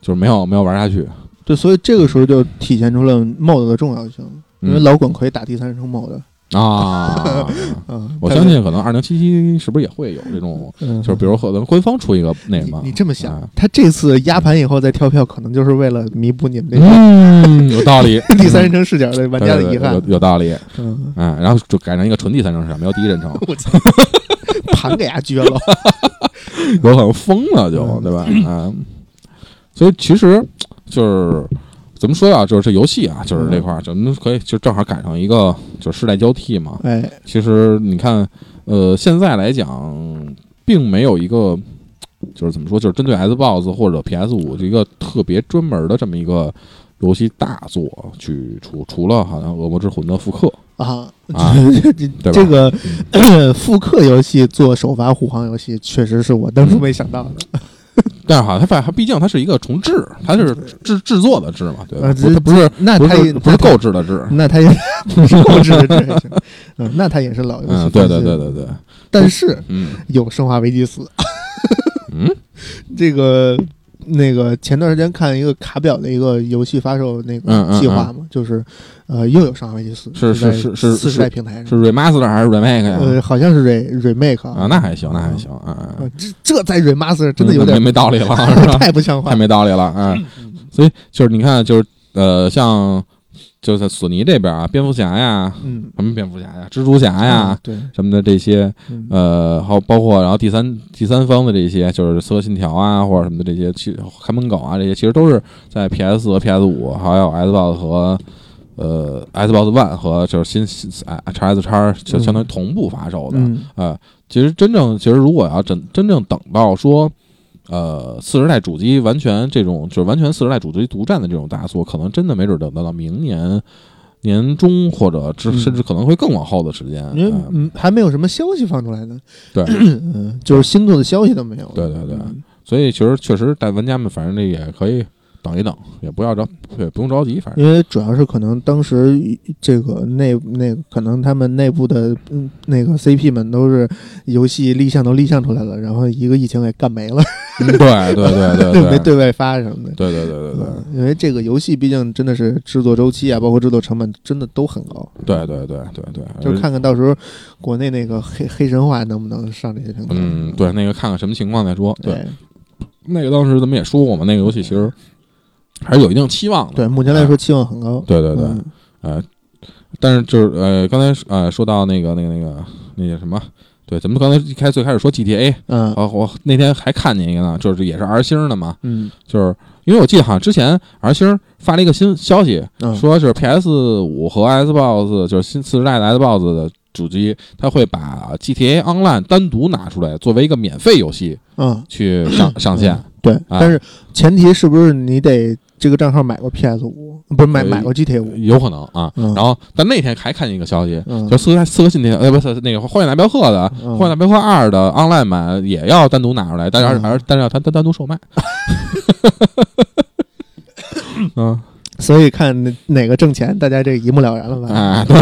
就是没有没有玩下去。对，所以这个时候就体现出了 MOD 的重要性，因为嗯老滚可以打第三人称 MOD。啊，嗯，我相信可能二零七七是不是也会有这种，嗯，就是比如可能官方出一个那什么，你你这么想啊，他这次压盘以后再跳票，可能就是为了弥补你们这个嗯，有道理，第三人称视角的玩家的遗憾有。有道理。嗯，嗯，然后就改成一个纯第三人称，没有第一人称，我操，盘给他撅了。有可能疯了就，嗯对吧？嗯，所以其实就是怎么说呀？就是这游戏啊，就是这块儿，咱们可以就正好赶上一个就是世代交替嘛。哎，其实你看，呃，现在来讲，并没有一个就是怎么说，就是针对 Xbox 或者 PS 五这个特别专门的这么一个游戏大作去除，除了好像《恶魔之魂》的复刻，啊，这个 复刻游戏做首发护航游戏，确实是我当初没想到的。但是好像它反它毕竟它是一个重制，它是制制作的制嘛，对吧？不它不是 那它也不是购置的制。那它也不是购置的制，嗯，那它也是老游戏。嗯，对对对，对对，但是嗯有《生化危机四》嗯 这个。那个前段时间看一个卡表的一个游戏发售那个计划嘛，就是呃又有《生化危机四》，是是是是四十代平台是，remaster 还是 remake 呀？呃，好像是 re remake 啊，那还行，那还行，啊，呃这这在 remaster 真的有点没没道理了，太不像话 太，没道理了啊！所以就是你看，就是呃，像就在索尼这边啊，蝙蝠侠呀，嗯什么蝙蝠侠呀，蜘蛛侠呀什么的这些，嗯呃，还有包括然后第三第三方的这些，就是《刺客信条》啊，或者什么的这些，其看门狗啊，这些其实都是在 PS 和 PS 五，还有 Xbox 和呃 Xbox One 和就是新新哎 x S 叉就相当于同步发售的。嗯呃，其实真正其实如果要真真正等到说。呃，四十代主机完全这种就是完全四十代主机独占的这种大作，可能真的没准等到到明年年中或者至嗯。甚至可能会更往后的时间。因为还没有什么消息放出来呢，对。嗯，就是新作的消息都没有，对对对。嗯。所以其实确实，带玩家们反正这也可以等一等，也不要着，也不用着急，反正因为主要是可能当时这个内那个可能他们内部的嗯那个 CP 们都是游戏立项都立项出来了，然后一个疫情给干没了，嗯对对对对对，没对外发什么的。对对对对对嗯，因为这个游戏毕竟真的是制作周期啊，包括制作成本真的都很高。对对对对对，就是看看到时候国内那个黑黑神话能不能上这些平台。嗯，对，那个看看什么情况再说。对，对那个当时咱们也说过嘛，那个游戏其实还是有一定期望的。对，目前来说期望很高。对对对，嗯。呃，但是就是呃，刚才呃说到那个那个那个那个什么，对，咱们刚才一开最开始说 GTA 嗯。啊，我那天还看见一个呢，就是也是 R 星的嘛，嗯。就是因为我记得好像之前 R 星发了一个新消息，嗯，说是 PS 五和 Xbox 就是新次时代的 Xbox 的主机，它会把 GTA Online 单独拿出来作为一个免费游戏嗯。去上上线。对，啊。但是前提是不是你得这个账号买过 PS 五，不是买呃买过 GTA 五？有可能啊，嗯。然后但那天还看见一个消息，嗯。就四个四个信条，呃，不是那个《荒野大镖客》的《嗯荒野大镖客二》的 Online 版也要单独拿出来，但是嗯还是但是要单单单独售卖。嗯，所以看哪哪个挣钱，大家这一目了然了吧？哎，对。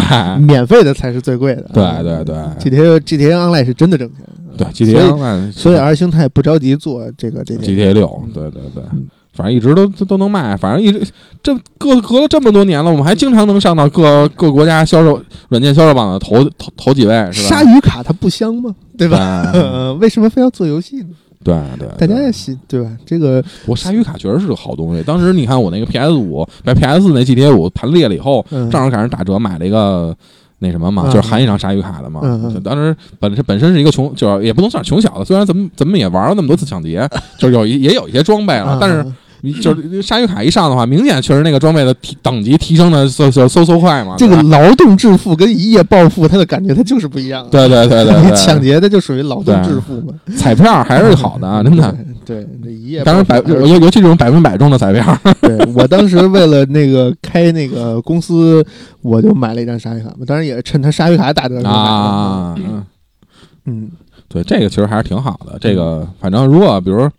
免费的才是最贵的。对对对，GTA GTA Online 是真的挣钱，对所以，GTA 所以 R 星他也不着急做这个 GTA。GTA 六，对对对嗯，反正一直都都都能卖，反正一直这隔隔了这么多年了，我们还经常能上到各各国家销售软件销售榜的头头头几位，是吧？鲨鱼卡它不香吗？对吧？为什么非要做游戏呢？对对，大家也喜对吧？这个我鲨鱼卡确实是个好东西。当时你看我那个 PS 五，把 PS 那 GTA 五盘裂了以后，嗯正好赶上打折，买了一个那什么嘛，嗯就是含一张鲨鱼卡的嘛。当时本身本身是一个穷，就是也不能算穷小子，虽然咱们咱们也玩了那么多次抢劫，就是有一也有一些装备了，嗯但是你就是鲨鱼卡一上的话，明显确实那个装备的提等级提升的嗖嗖嗖嗖快嘛。这个劳动致富跟一夜暴富，它的感觉它就是不一样。对对对对你对，抢劫的就属于劳动致富嘛，彩票还是好的啊，真的。对。对，这一夜当然百尤尤其这种百分百中的彩票，对我当时为了那个开那个公司，我就买了一张鲨鱼卡嘛，当然也是趁它鲨鱼卡打折。啊，嗯嗯，对，这个其实还是挺好的。这个反正如果比如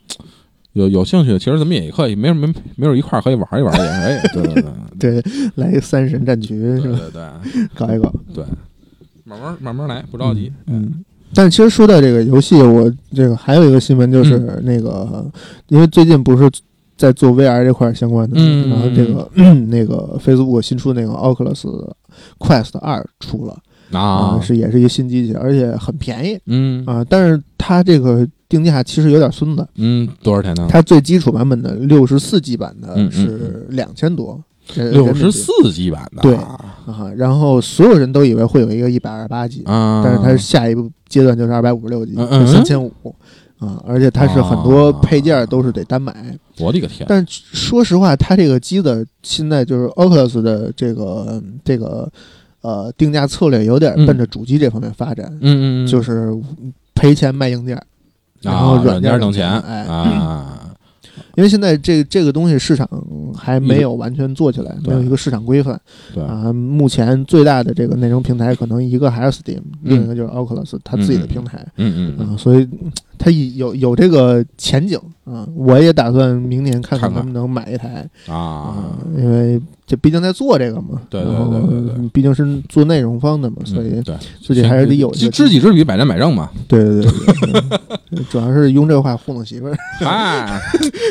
有有兴趣，其实咱们也可以，没有没没有一块儿可以玩一玩也可以。对对对。对，来一个三神战局是吧？对对对。搞一搞。对，慢慢慢慢来，不着急。嗯，但其实说到这个游戏，我这个还有一个新闻就是嗯。那个，因为最近不是在做 VR 这块相关的，嗯然后这个、那个 Facebook 新出那个 Oculus Quest 二出了啊，是也是一个新机器，而且很便宜。嗯。啊、但是它这个定价其实有点孙子，嗯，多少钱呢？它最基础版本的六十四 G 版的是两千多，这六十四 G 版的，对啊，然后所有人都以为会有一个一百二十八 G，啊，但是它下一步阶段就是二百五十六 G，三千五。啊，而且它是很多配件都是得单买。我的个天，但说实话，它这个机子现在就是 Oculus 的这个嗯这个呃定价策略有点奔着主机这方面发展，嗯嗯嗯，就是赔钱卖硬件，然后啊软件挣钱哎，啊，因为现在这这个东西市场还没有完全做起来，没有一个市场规范对，啊。目前最大的这个内容平台可能一个还是 Steam，另一个就是 Oculus 它自己的平台。嗯嗯啊，所以嗯它有有这个前景啊，我也打算明年看看看能不能买一台嗯啊，因为这毕竟在做这个嘛，对对对对对嗯毕竟是做内容方的嘛，所以自己还是得有知这个知己知彼，百战百胜嘛。对对对 主要是用这话糊弄媳妇儿。哎，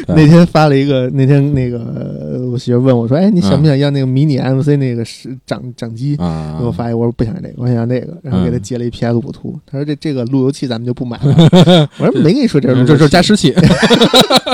那天发了一个，那天那个呃我媳妇儿问我说：“哎，你想不想要那个迷你 MC 那个是掌掌机？”啊，给我发一，我说不想要这个，我想要那个，然后给他嗯截了一 PS 五图。他说这这个路由器咱们就不买了。我说没跟你说这这这是加湿器，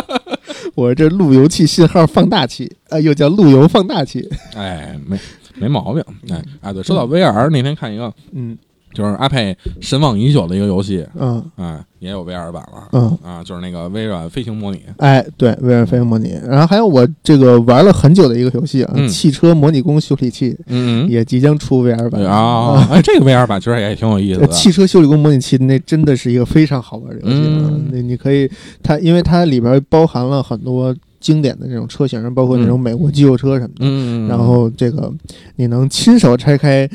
我这路由器信号放大器，呃，又叫路由放大器。哎，没没毛病。哎哎，对，说到 VR，那天看一个，嗯就是阿佩神往已久的一个游戏，嗯啊，也有 VR 版了。嗯，啊，就是那个微软飞行模拟，哎，对，微软飞行模拟。然后还有我这个玩了很久的一个游戏啊，嗯汽车模拟工修理器嗯也即将出 VR 版啊，哎，这个 VR 版其实也挺有意思的。呃汽车修理工模拟器那真的是一个非常好玩的游戏啊！嗯那、你可以，它因为它里边包含了很多经典的这种车型，包括那种美国肌肉车什么的。嗯，然后这个你能亲手拆开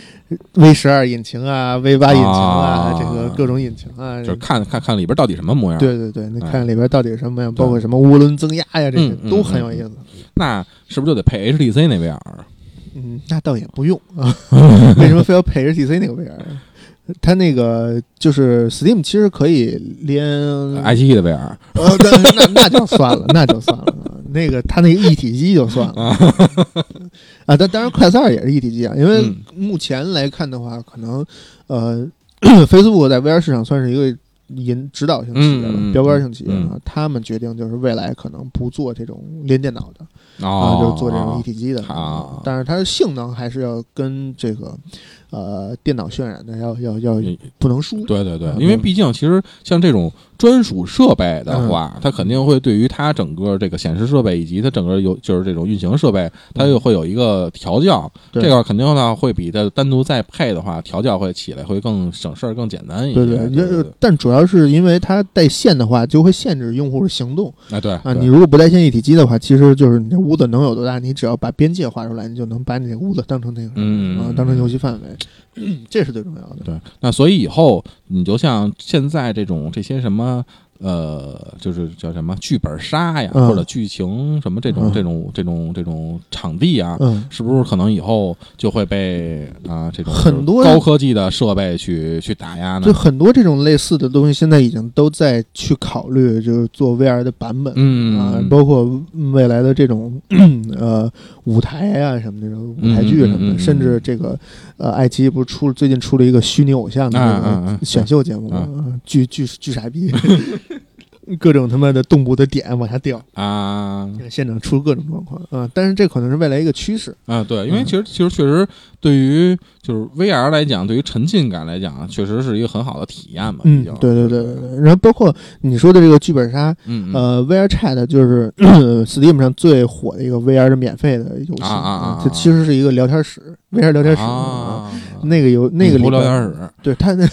V 十二引擎啊、V 八引擎啊，啊这个各种引擎啊，就是看看看里边到底什么模样。，对对对，你哎看里边到底什么样，对包括什么涡轮增压呀，这些都很有意思。那是不是就得配 HTC 那 VR？嗯，那倒也不用啊。为什么非要配 HTC 那个 VR？它那个就是 Steam，其实可以连爱奇艺的 VR，呃，那那那就算了，那就算了。那个它那个一体机就算了 啊。但当然，快三二也是一体机啊。因为目前来看的话，可能呃，Facebook 在 VR 市场算是一个引指导性企业了，标杆性企业啊。他们决定就是未来可能不做这种连电脑的啊，就是做这种一体机的啊。但是它的性能还是要跟这个。呃，电脑渲染的要要要不能输，对对对，因为毕竟其实像这种专属设备的话，它肯定会对于它整个这个显示设备以及它整个有就是这种运行设备，它又会有一个调教，这块肯定呢会比它单独再配的话，调教会起来会更省事儿、更简单一些。对对，但主要是因为它带线的话，就会限制用户的行动。啊，对啊，你如果不带线一体机的话，其实就是你这屋子能有多大，你只要把边界画出来，你就能把你这屋子当成那个嗯啊，当成游戏范围。这是最重要的。对，那所以以后你就像现在这种这些什么。呃，就是叫什么剧本杀呀，或者剧情什么这种这种这种这种场地啊，是不是可能以后就会被啊这种很多高科技的设备去去打压呢？就很多这种类似的东西，现在已经都在去考虑，就是做 VR 的版本，嗯啊，包括未来的这种 呃舞台啊什么那种舞台剧什么的，甚至这个呃爱奇艺不是出最近出了一个虚拟偶像的那个选秀节目吗？巨巨巨傻逼。各种他妈的动物的点往下掉啊！现场出各种状况啊！但是这可能是未来一个趋势啊！对，因为其实其实确实对于就是 VR 来讲，对于沉浸感来讲，确实是一个很好的体验嘛。嗯，对对对对对。然后包括你说的这个剧本杀，呃，VR Chat 就是 Steam 上最火的一个 VR 的免费的游戏啊，这其实是一个聊天室，VR 聊天室啊。那个有那个聊天室，对他那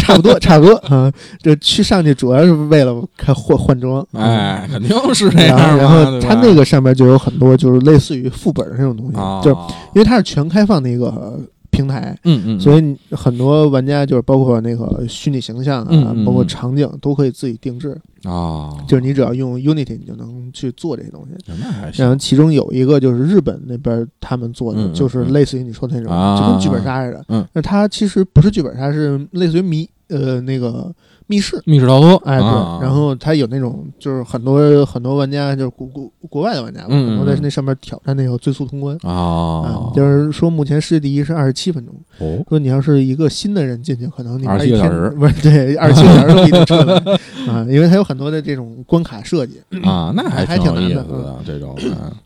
差不多差不多啊。这去上去主要是为了看换换装，哎，肯定是这样。然后他那个上面就有很多就是类似于副本这种东西，就是因为它是全开放的一个平台，嗯嗯，所以很多玩家就是包括那个虚拟形象啊，包括场景都可以自己定制啊。就是你只要用 Unity，你就能去做这些东西。那还然后其中有一个就是日本那边他们做的，就是类似于你说的那种，就跟剧本杀似的。嗯，那它其实不是剧本杀，是类似于迷呃那个。密室，密室逃脱，哎，对，然后他有那种，就是很多很多玩家，就是国国国外的玩家，嗯，都在那上面挑战那个最速通关。啊，就是说目前世界第一是二十七分钟，哦，说你要是一个新的人进去，可能你二十七个小时，不是对，二十七个小时都一定出来啊，因为它有很多的这种关卡设计。啊，那还还挺难的这种。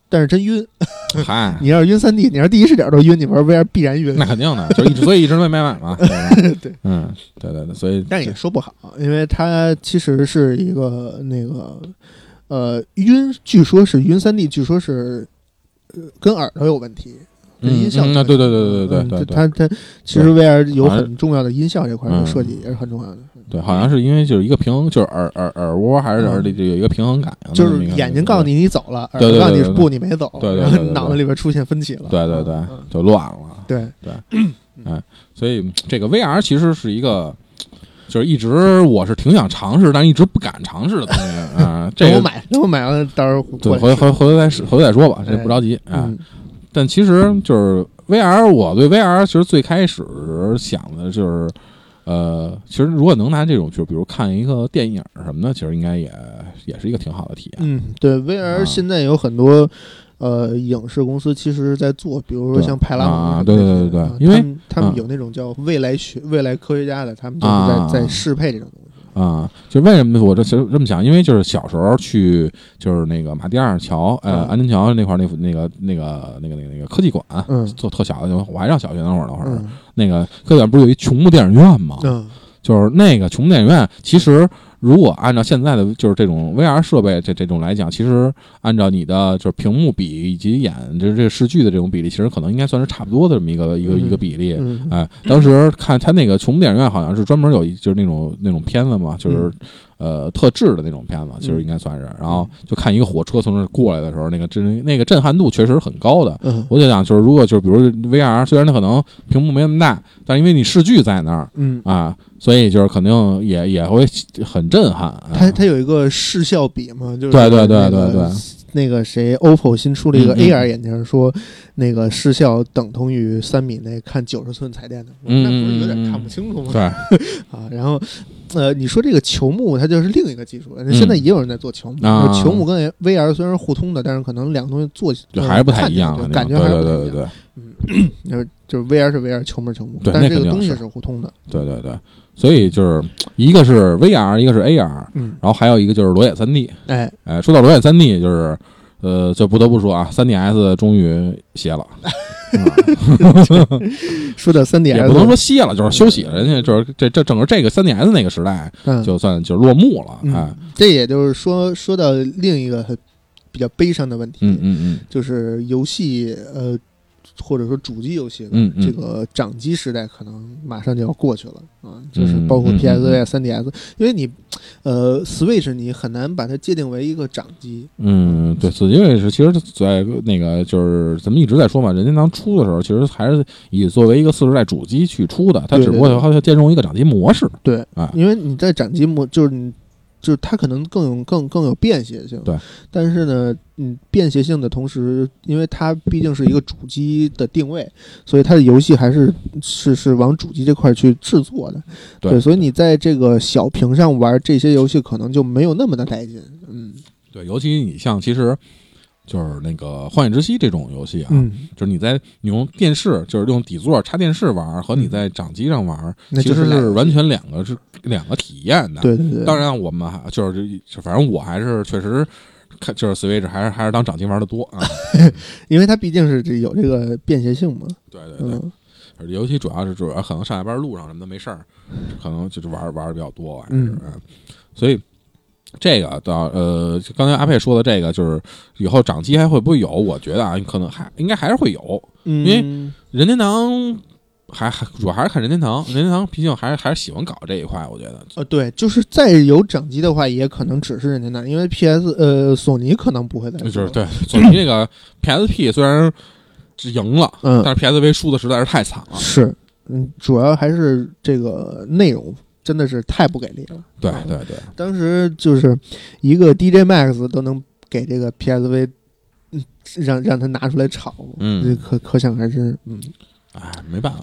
但是真晕，嗨！你要是晕三 D，你要是第一视角都晕，你玩 VR 必然晕。那肯定的，就一直所以一直没买满嘛。对，嗯，对对对，所以但也说不好，因为它其实是一个那个呃晕，据说是晕三 D，据说是跟耳朵有问题。音效啊，对对对对对对，它它其实 VR 有很重要的音效这块的设计也是很重要的。对，好像是因为就是一个平衡，就是耳耳耳蜗还是耳里有一个平衡感，就是眼睛告诉你你走了，耳朵告诉你不你没走，对对对，脑子里边出现分歧了，对对对，就乱了。对对，哎，所以这个 VR 其实是一个，就是一直我是挺想尝试，但一直不敢尝试的东西啊。这我买，等我买完到时候回回回头再回头再说吧，这不着急啊。但其实就是 VR，我对 VR 其实最开始想的就是，呃，其实如果能拿这种，就比如看一个电影什么的，其实应该也也是一个挺好的体验。嗯，对，VR 现在有很多呃影视公司其实在做，比如说像派拉蒙啊，对对对对，因为他们有那种叫未来学、未来科学家的，他们就是在在适配这种东西。啊，就为什么我这其实这么想？因为就是小时候去，就是那个马甸二桥，呃，安贞桥那块儿，那那个那个那个那个那个科技馆，嗯，做特小的，我还上小学那会儿那会儿，那个科技馆不是有一琼木电影院吗？嗯，就是那个琼木电影院，其实。如果按照现在的就是这种 VR 设备这这种来讲，其实按照你的就是屏幕比以及眼就是这个视距的这种比例，其实可能应该算是差不多的这么一个一个一个比例。哎，当时看他那个琼电影院好像是专门有就是那种那种片子嘛，就是呃特制的那种片子，其实应该算是。然后就看一个火车从那过来的时候，那个震那个震撼度确实很高的。我就想就是如果就是比如 VR，虽然它可能屏幕没那么大，但因为你视距在那儿，嗯啊。所以就是肯定也也会很震撼。它它有一个视效比嘛，就是对对对对对，那个谁，OPPO 新出了一个 AR 眼镜，说那个视效等同于三米内看九十寸彩电的，那不是有点看不清楚吗？对 啊，然后呃，你说这个球幕它就是另一个技术，现在也有人在做球幕，球幕跟 VR 虽然是互通的，但是可能两个东西做起还是不太一样，感觉还是对对对对，嗯，就是就是 VR 是 VR，球幕是球幕，但是这个东西是互通的，对对对。所以就是一个是 VR，一个是 AR，嗯，然后还有一个就是裸眼三 D，哎哎，说到裸眼三 D，就是呃，就不得不说啊，三 DS 终于歇了。说到三 DS，也不能说歇了，就是休息了。人家就是这这整个这个三 DS 那个时代，就算就落幕了。啊，这也就是说，说到另一个比较悲伤的问题，嗯嗯嗯，就是游戏呃。或者说主机游戏，嗯，这个掌机时代可能马上就要过去了啊，就是包括 PSV、3DS，因为你，呃，Switch 你很难把它界定为一个掌机。嗯，对，Switch 其实在那个就是咱们一直在说嘛，任天堂出的时候，其实还是以作为一个四十代主机去出的，它只不过它兼容一个掌机模式。对啊，因为你在掌机模就是你。就是它可能更有更更有便携性，对。但是呢，嗯，便携性的同时，因为它毕竟是一个主机的定位，所以它的游戏还是是是往主机这块去制作的，对。所以你在这个小屏上玩这些游戏，可能就没有那么的带劲，嗯，对。尤其你像其实。就是那个《幻影之息》这种游戏啊，就是你在你用电视，就是用底座插电视玩，和你在掌机上玩，其实是完全两个是两个体验的。对对对。当然，我们还就是就反正我还是确实看就是 Switch 还是还是当掌机玩的多啊，因为它毕竟是这有这个便携性嘛。对对对，尤其主要是主要可能上下班路上什么的没事儿，可能就是玩玩的比较多，还是所以。这个到呃，刚才阿佩说的这个，就是以后掌机还会不会有？我觉得啊，可能还应该还是会有，因为任天堂还还主要还是看任天堂，任天堂毕竟还是还是喜欢搞这一块。我觉得，呃，对，就是再有掌机的话，也可能只是任天堂，因为 PS 呃，索尼可能不会再就是对索尼这个 PSP 虽然赢了，嗯，但是 PSV 输的实在是太惨了。是，嗯，主要还是这个内容。真的是太不给力了。对对对，当时就是一个 DJ Max 都能给这个 PSV，嗯，让让他拿出来炒，嗯，可可想而知，嗯，哎，没办法。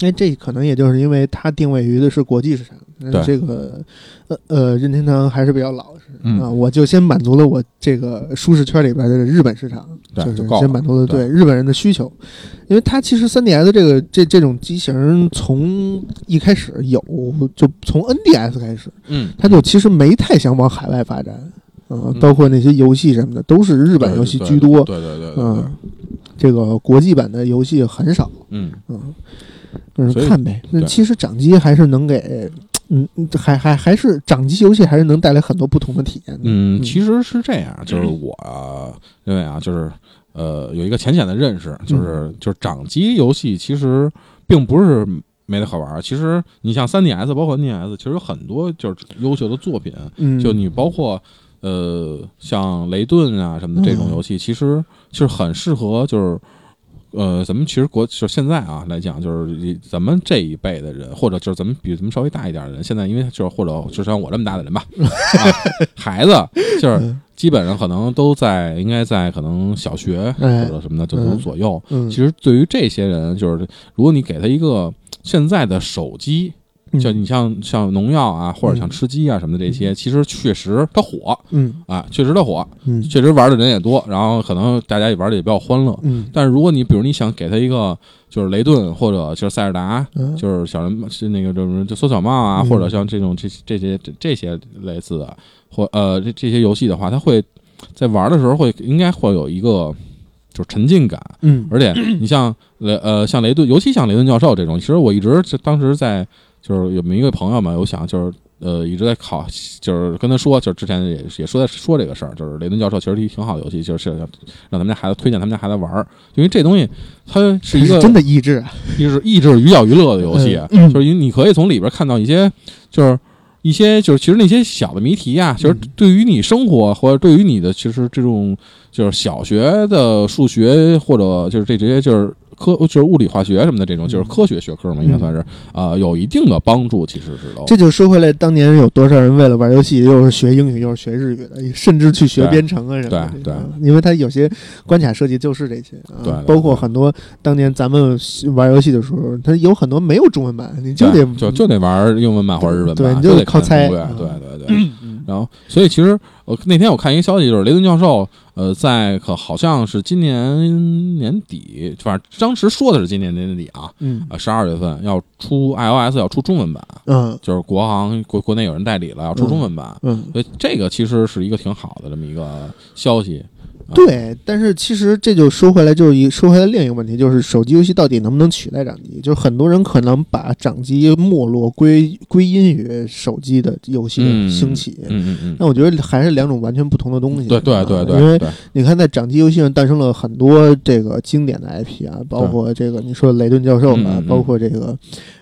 因为这可能也就是因为它定位于的是国际市场，这个呃呃，任天堂还是比较老实啊。我就先满足了我这个舒适圈里边的日本市场，就是先满足了对日本人的需求。因为它其实 3DS 这个这这种机型从一开始有，就从 NDS 开始，嗯，它就其实没太想往海外发展，嗯，包括那些游戏什么的都是日本游戏居多，对对对，嗯，这个国际版的游戏很少，嗯嗯。嗯看呗，那其实掌机还是能给，嗯，还还还是掌机游戏还是能带来很多不同的体验。嗯，其实是这样，就是我认为啊，就是呃，有一个浅浅的认识，就是就是掌机游戏其实并不是没得好玩。其实你像三 DS，包括 NDS，其实有很多就是优秀的作品。嗯，就你包括呃，像雷顿啊什么的这种游戏，其实就是很适合就是。呃，咱们其实国就现在啊来讲，就是咱们这一辈的人，或者就是咱们比咱们稍微大一点的人，现在因为就是或者就像我这么大的人吧，孩子就是基本上可能都在应该在可能小学或者什么的就都左右。其实对于这些人，就是如果你给他一个现在的手机。就你像像农药啊，或者像吃鸡啊什么的这些，其实确实它火，嗯啊，确实它火，嗯，确实玩的人也多，然后可能大家也玩的也比较欢乐，嗯。但是如果你比如你想给他一个就是雷顿或者就是塞尔达，就是小人是那个就是就缩小帽啊，或者像这种这这些这这些类似的或呃这这些游戏的话，他会在玩的时候会应该会有一个就是沉浸感，嗯。而且你像雷呃像雷顿，尤其像雷顿教授这种，其实我一直当时在。就是有一个朋友嘛，我想就是呃一直在考，就是跟他说，就是之前也也说在说这个事儿，就是雷顿教授其实一挺好的游戏，就是让咱们家孩子推荐他们家孩子玩儿，因为这东西它是一个真的益智，益智益智寓教于乐的游戏，就是你你可以从里边看到一些就是一些就是其实那些小的谜题啊，其实对于你生活或者对于你的其实这种就是小学的数学或者就是这些就是。科就是物理化学什么的这种，就是科学学科嘛，应该算是啊，有一定的帮助。其实是都这就说回来，当年有多少人为了玩游戏，又是学英语，又是学日语的，甚至去学编程啊什么的。对对，因为他有些关卡设计就是这些。对，包括很多当年咱们玩游戏的时候，它有很多没有中文版，你就得就就得玩英文版或者日文版，对，你就得靠猜。对对对。然后，所以其实我那天我看一个消息，就是雷顿教授，呃，在可好像是今年年底，反正当时说的是今年年底啊，嗯，十二月份要出 iOS 要出中文版，嗯，就是国行国国内有人代理了，要出中文版，嗯，所以这个其实是一个挺好的这么一个消息。对，但是其实这就说回来，就是一说回来另一个问题，就是手机游戏到底能不能取代掌机？就是很多人可能把掌机没落归归因于手机的游戏的兴起。嗯嗯嗯。那我觉得还是两种完全不同的东西。对对对对。因为你看，在掌机游戏上诞生了很多这个经典的 IP 啊，包括这个你说雷顿教授啊，包括这个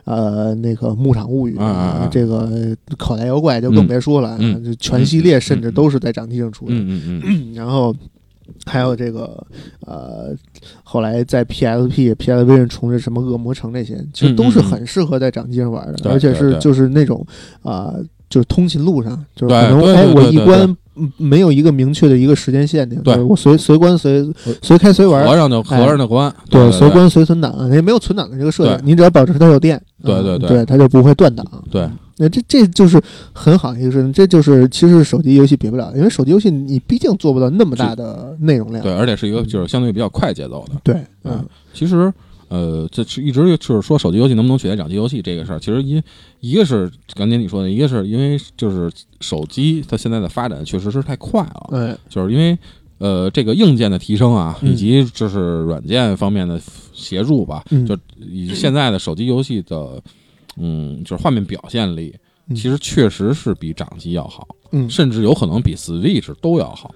呃那个牧场物语啊，这个口袋妖怪就更别说了，就全系列甚至都是在掌机上出的。嗯嗯嗯。然后。还有这个，呃，后来在 PSP、PSV 上重置什么恶魔城那些，其实都是很适合在掌机上玩的，而且是就是那种啊，就是通勤路上，就是可能哎，我一关没有一个明确的一个时间限定，对我随随关随随开随玩，合上就合上就关，对，随关随存档，也没有存档的这个设定，你只要保持它有电，对对对，它就不会断档，对。那这这就是很好一个事情，这就是其实手机游戏比不了，因为手机游戏你毕竟做不到那么大的内容量，对，而且是一个就是相对比较快节奏的，对，嗯，其实呃，这是一直就是说手机游戏能不能取代掌机游戏这个事儿，其实一一个是刚才你说的，一个是因为就是手机它现在的发展确实是太快了，对，就是因为呃这个硬件的提升啊，以及就是软件方面的协助吧，就以现在的手机游戏的。嗯，就是画面表现力，其实确实是比掌机要好，嗯，甚至有可能比 Switch 都要好。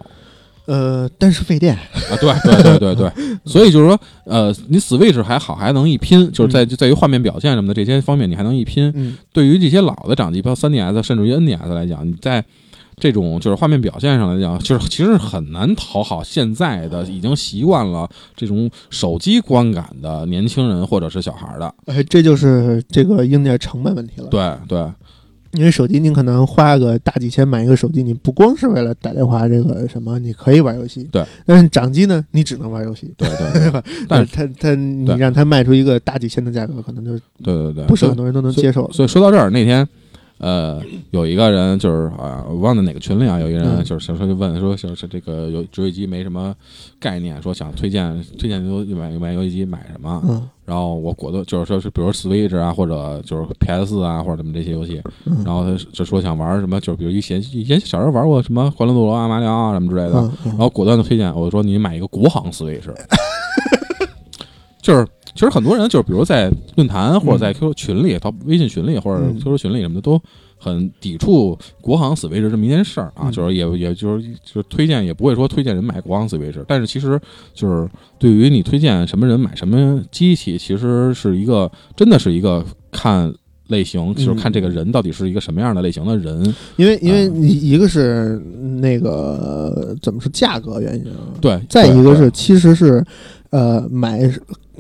呃，但是费电。啊，对对对对对，所以就是说，呃，你 Switch 还好，还能一拼，就是在在于画面表现什么的这些方面，你还能一拼。嗯，对于这些老的掌机，包括 3DS 甚至于 NDS 来讲，你在这种就是画面表现上来讲，就是其实很难讨好现在的已经习惯了这种手机观感的年轻人或者是小孩的。哎，这就是这个硬件成本问题了。对对，因为手机你可能花个大几千买一个手机，你不光是为了打电话这个什么，你可以玩游戏。对，但是掌机呢，你只能玩游戏。对对对，但是他他你让他卖出一个大几千的价格，可能就对对对，不是很多人都能接受。所以说到这儿那天。呃，有一个人就是啊，我忘了哪个群里啊，有一个人就是想说就问说，就是这个游游戏机没什么概念，说想推荐推荐游买买游戏机买什么？嗯，然后我果断就是说是比如 Switch 啊，或者就是 PS 啊，或者什么这些游戏，然后他就说想玩什么，就是比如以前以前小时候玩过什么欢乐斗罗啊、马里奥啊什么之类的，然后果断的推荐我说你买一个国行 Switch，就是。其实很多人就是，比如在论坛或者在 QQ 群里、到微信群里或者 QQ 群里什么的，都很抵触国行 Switch 这么一件事儿啊。就是也也就是就是推荐，也不会说推荐人买国行 Switch。但是其实就是对于你推荐什么人买什么机器，其实是一个真的是一个看类型，就是看这个人到底是一个什么样的类型的人。因为因为你一个是那个怎么是价格原因啊？对，再一个是其实是呃买。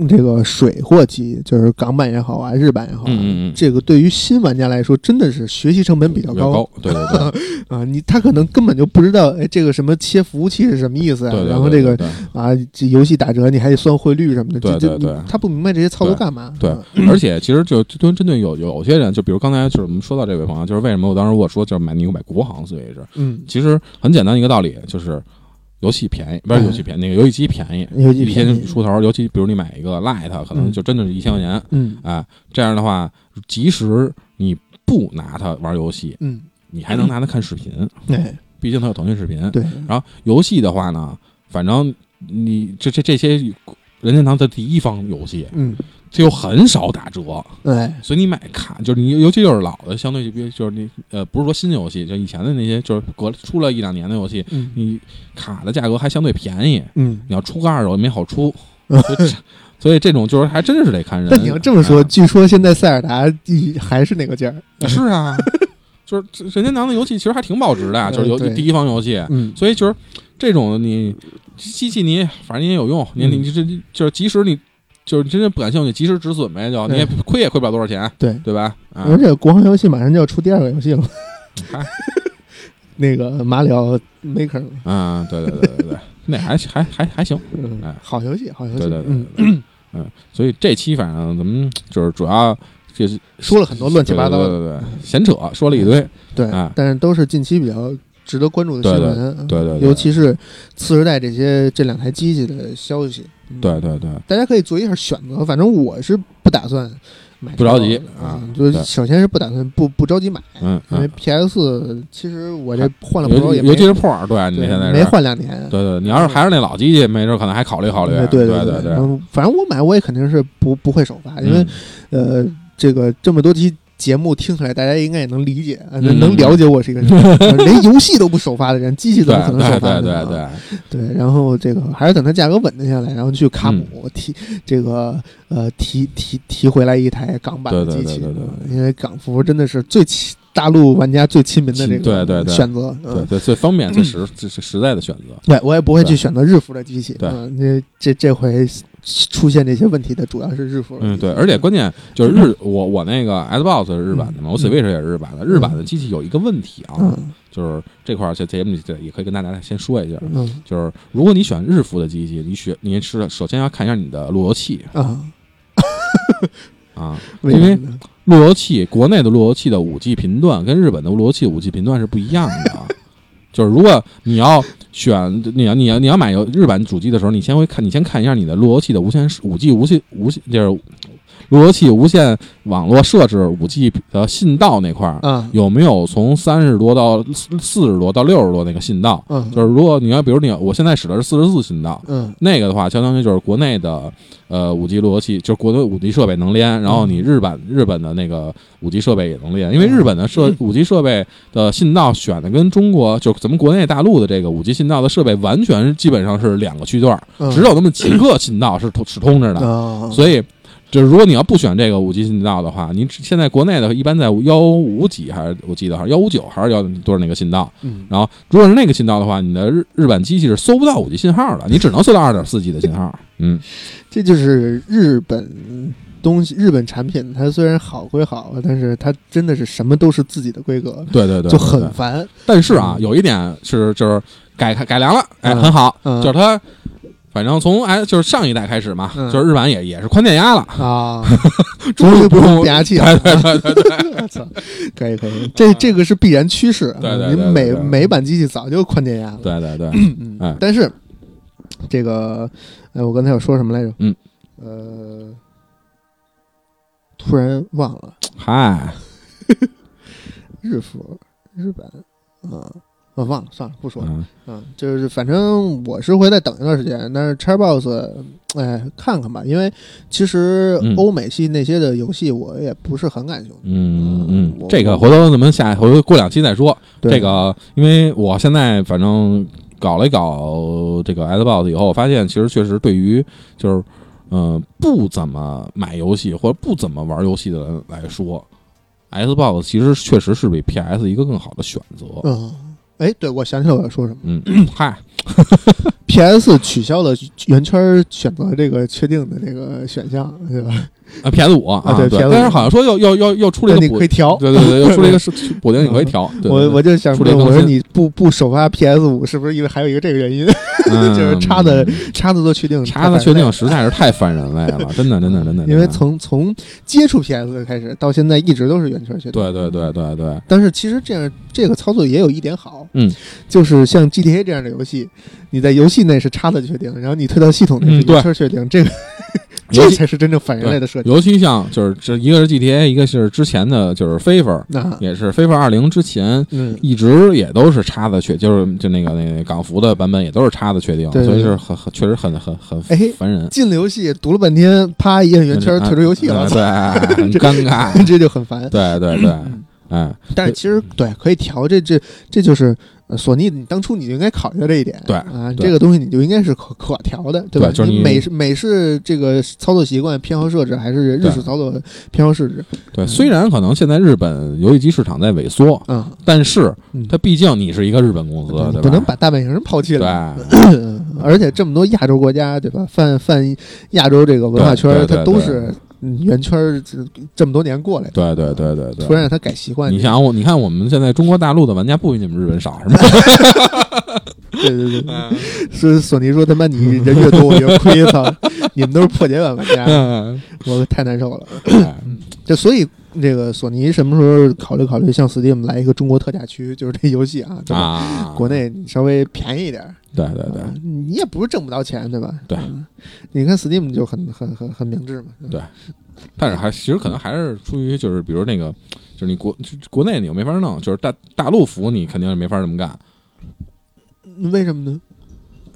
这个水货机就是港版也好啊，日版也好，嗯嗯这个对于新玩家来说，真的是学习成本比较高。对对对，啊，你他可能根本就不知道，哎，这个什么切服务器是什么意思啊？然后这个啊，这游戏打折你还得算汇率什么的，对对对，他不明白这些操作干嘛？对，而且其实就针针对有有些人，就比如刚才就是我们说到这位朋友，就是为什么我当时我说就是买你买国行所以是，嗯，其实很简单一个道理就是。游戏便宜不是游戏便宜，那个游戏机便宜，一千出头。尤其比如你买一个 Lite，可能就真的是一千块钱。嗯，啊，这样的话，即使你不拿它玩游戏，嗯，你还能拿它看视频。对，毕竟它有腾讯视频。对。然后游戏的话呢，反正你这这这些任天堂的第一方游戏，嗯。它又很少打折，对，所以你买卡就是你，尤其就是老的，相对就比就是你呃，不是说新游戏，就以前的那些，就是隔出了一两年的游戏，嗯。你卡的价格还相对便宜，嗯，你要出个二手也没好出，所以这种就是还真是得看人。但你要这么说，据说现在塞尔达还是那个价儿，是啊，就是任天堂的游戏其实还挺保值的，就是有第一方游戏，嗯，所以就是这种你机器你反正你也有用，你你这就是即使你。就是真的不感兴趣，及时止损呗，就你也亏也亏不了多少钱，对对吧？而且国行游戏马上就要出第二个游戏了，那个马里奥 Maker 啊，对对对对对，那还还还还行，哎，好游戏，好游戏，对对对，嗯，所以这期反正咱们就是主要就是说了很多乱七八糟，对对对，闲扯说了一堆，对，但是都是近期比较。值得关注的新闻，对对，尤其是次时代这些这两台机器的消息，对对对，大家可以做一下选择。反正我是不打算买，不着急啊。就首先是不打算不不着急买，嗯，因为 PS 其实我这换了不少也尤其是 Pro，对，你现在没换两年，对对，你要是还是那老机器，没准可能还考虑考虑。对对对对，反正我买我也肯定是不不会首发，因为呃，这个这么多机。节目听起来，大家应该也能理解，能了解我是一个什么，连游戏都不首发的人，机器怎么可能首发呢？对对对对。然后这个还是等它价格稳定下来，然后去卡姆提这个呃提提提回来一台港版的机器，因为港服真的是最亲大陆玩家最亲民的这个选择，对对最方便最实最实在的选择。对我也不会去选择日服的机器，对，那这这回。出现这些问题的主要是日服，嗯，对，而且关键就是日，我我那个 Xbox 是日版的嘛，我 Switch 也是日版的。日版的机器有一个问题啊，就是这块儿在节目里也可以跟大家先说一下，就是如果你选日服的机器，你选你是首先要看一下你的路由器啊，啊，因为路由器国内的路由器的五 G 频段跟日本的路由器五 G 频段是不一样的，就是如果你要。选你要你要你要买日版主机的时候，你先会看你先看一下你的路由器的无线五 G 无线无线就是路由器无线网络设置五 G 的信道那块儿，有没有从三十多到四十多到六十多那个信道？嗯，就是如果你要比如你我现在使的是四十四信道，嗯，那个的话相当于就是国内的。呃，五 G 路由器就是国内五 G 设备能连，然后你日版日本的那个五 G 设备也能连，因为日本的设五 G 设备的信道选的跟中国就咱们国内大陆的这个五 G 信道的设备完全基本上是两个区段，只有那么几个信道是通是通着的，所以。就是如果你要不选这个五 G 信道的话，你现在国内的一般在幺五几还是我记得哈幺五九还是幺多少那个信道，嗯，然后如果是那个信道的话，你的日日本机器是搜不到五 G 信号的，你只能搜到二点四 G 的信号，嗯，这就是日本东西，日本产品它虽然好归好，但是它真的是什么都是自己的规格，对对对，就很烦。但是啊，有一点是就是改改良了，哎，很好，就是它。反正从哎，就是上一代开始嘛，就是日版也也是宽电压了啊，终于不用变压器了。对对对对，可以可以，这这个是必然趋势。对对，你每每版机器早就宽电压了。对对对，嗯，但是这个，哎，我刚才要说什么来着？嗯，呃，突然忘了。嗨，日服，日本，啊。我忘了，算了，不说了。嗯，就是反正我是会再等一段时间，但是 Xbox，哎，看看吧，因为其实欧美系那些的游戏我也不是很感兴趣。嗯嗯，这个回头咱们下回过两期再说。这个，因为我现在反正搞了一搞这个 Xbox 以后，我发现其实确实对于就是嗯不怎么买游戏或者不怎么玩游戏的人来说，Xbox 其实确实是比 PS 一个更好的选择。嗯。哎，对，我想起来我要说什么。嗯，嗨 ，P.S. 取消了圆圈选择这个确定的这个选项，对吧？啊，P.S. 五啊，对，但是好像说要要要要出了一个补，可以调。对对对，又出了一个 是补丁，你可以调。我我就想说，我说你不不首发 P.S. 五，是不是因为还有一个这个原因？就是叉子叉子都确定，叉子确定实在是太烦人了，真的真的真的。因为从从接触 P.S. 开始到现在，一直都是圆圈确定。对对对对对。但是其实这样这个操作也有一点好，嗯，就是像 G.T.A. 这样的游戏，你在游戏内是叉子确定，然后你推到系统内是圆圈确定，这个 这才是真正反人类的设计。尤其像就是这一个是 G.T.A.，一个是之前的就是 FIFA，也是 FIFA 二零之前，一直也都是叉子确，就是就那个那个港服的版本也都是叉子确定。所以是很很确实很很很烦人。进了游戏读了半天，啪一摁圆圈退出游戏了，对，很尴尬，这就很烦。对对对，哎，但是其实对可以调，这这这就是。索尼，你当初你就应该考虑到这一点，对啊，这个东西你就应该是可可调的，对吧？就是你美式美式这个操作习惯偏好设置，还是日式操作偏好设置？对，虽然可能现在日本游戏机市场在萎缩，嗯，但是它毕竟你是一个日本公司，对吧？不能把大本营抛弃了。对，而且这么多亚洲国家，对吧？泛泛亚洲这个文化圈，它都是圆圈这这么多年过来的。对对对对对。突然让他改习惯，你想我，你看我们现在中国大陆的玩家不比你们日本少，是吗？对对对，是索尼说他妈你人越多我越亏，操！你们都是破解版玩家，我太难受了。就所以。这个索尼什么时候考虑考虑向 Steam 来一个中国特价区？就是这游戏啊，啊，国内稍微便宜一点。对对对，你也不是挣不到钱，对吧？对，你看 Steam 就很很很很明智嘛。对，但是还其实可能还是出于就是比如那个，就是你国国内你又没法弄，就是大大陆服你肯定是没法这么干。为什么呢？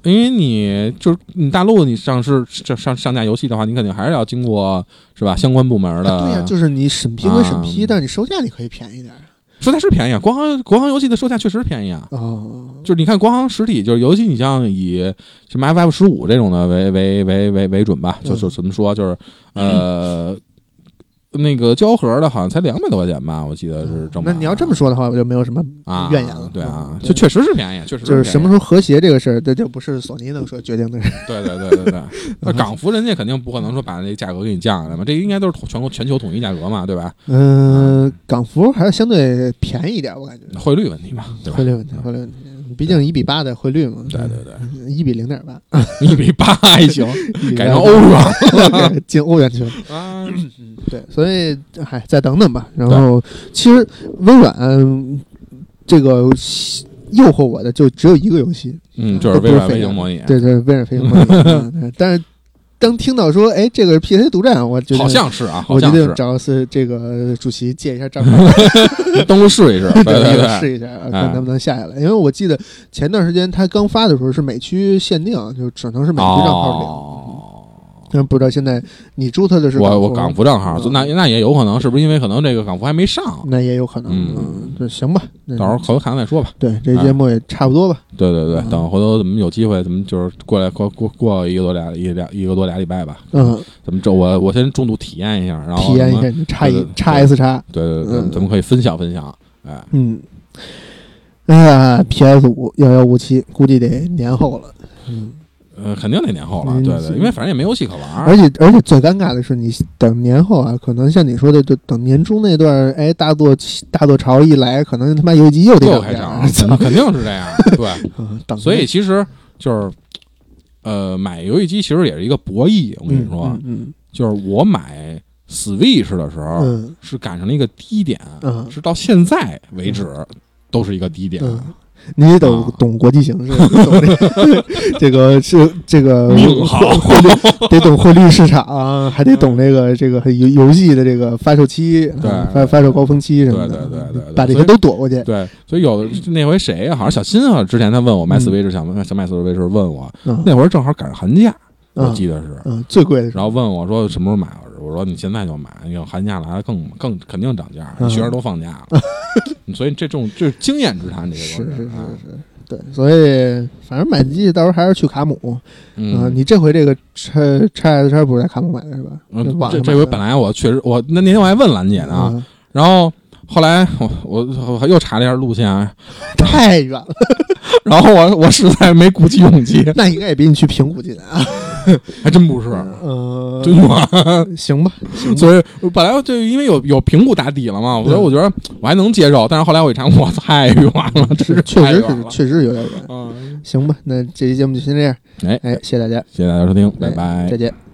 因为你就是你大陆你上市上上上架游戏的话，你肯定还是要经过是吧相关部门的。对呀，就是你审批归审批，但是你售价你可以便宜点。售价是便宜啊，国行国行游戏的售价确实便宜啊。哦，就是你看国行实体，就是尤其你像以什么 FF 十五这种的为为为为为准吧，就就怎么说，就是呃。那个胶盒的好像才两百多块钱吧，我记得是正。那你要这么说的话，我就没有什么怨言了。对啊，就确实是便宜，确实就是什么时候和谐这个事儿，这就不是索尼能说决定的事。对对对对对，那港服人家肯定不可能说把那价格给你降下来嘛，这应该都是全国全球统一价格嘛，对吧？嗯，港服还是相对便宜一点，我感觉。汇率问题嘛，对吧？汇率问题，汇率问题。毕竟一比八的汇率嘛，对对对，一比零点八，一比八还行，改成欧元，进欧元区了啊。对，所以嗨，再等等吧。然后，其实微软这个诱惑我的就只有一个游戏，嗯，就是微软飞行模拟，对对，微软飞行模拟，但是。当听到说，哎，这个是 PC 独占，我觉得好像是啊，我决定找是这个主席借一下账号，登录试一试，对对对，试一下，看能不能下下来。因为我记得前段时间他刚发的时候是美区限定，就只能是美区账号领。但不知道现在你注册的是我我港服账号，那那也有可能，是不是因为可能这个港服还没上？那也有可能，嗯，就行吧，到时候回头看看再说吧。对，这节目也差不多吧。对对对，等回头咱们有机会，咱们就是过来过过过一个多俩一俩一个多俩礼拜吧。嗯，咱们这我我先重度体验一下，然后体验一下叉一叉 S 叉。对对对，咱们可以分享分享。哎，嗯，哎呀，PS 五遥遥无期估计得年后了。嗯。呃，肯定得年后了，对对，因为反正也没游戏可玩。而且而且最尴尬的是，你等年后啊，可能像你说的，就等年终那段，哎，大作大作潮一来，可能他妈游戏机又得开张，肯定是这样。对，所以其实就是，呃，买游戏机其实也是一个博弈。我跟你说，嗯，就是我买 Switch 的时候，是赶上了一个低点，是到现在为止都是一个低点。你得懂懂国际形势，这个是这个汇率，得懂汇率市场，还得懂这个这个游游戏的这个发售期，对发发售高峰期什么的，对对对，把这些都躲过去。对，所以有的那回谁呀？好像小新啊，之前他问我卖 Switch 想想买 Switch 问我，那会儿正好赶上寒假，我记得是嗯最贵的，然后问我说什么时候买？我说你现在就买，因为寒假来了更更肯定涨价，学生都放假了，所以这种就是经验之谈，这个是是是是，对，所以反正买机器到时候还是去卡姆，嗯，你这回这个叉叉 S 叉不是在卡姆买的是吧？嗯，这这回本来我确实我那那天我还问兰姐呢，然后。后来我我我又查了一下路线，太远了，然后我我实在没鼓起勇气。那应该也比你去平谷近啊，还真不是，呃，真远。行吧，所以本来就因为有有平谷打底了嘛，所以我觉得我还能接受。但是后来我一查，我太远了，真是确实是确实有点远。嗯，行吧，那这期节目就先这样。哎哎，谢谢大家，谢谢大家收听，拜拜，再见。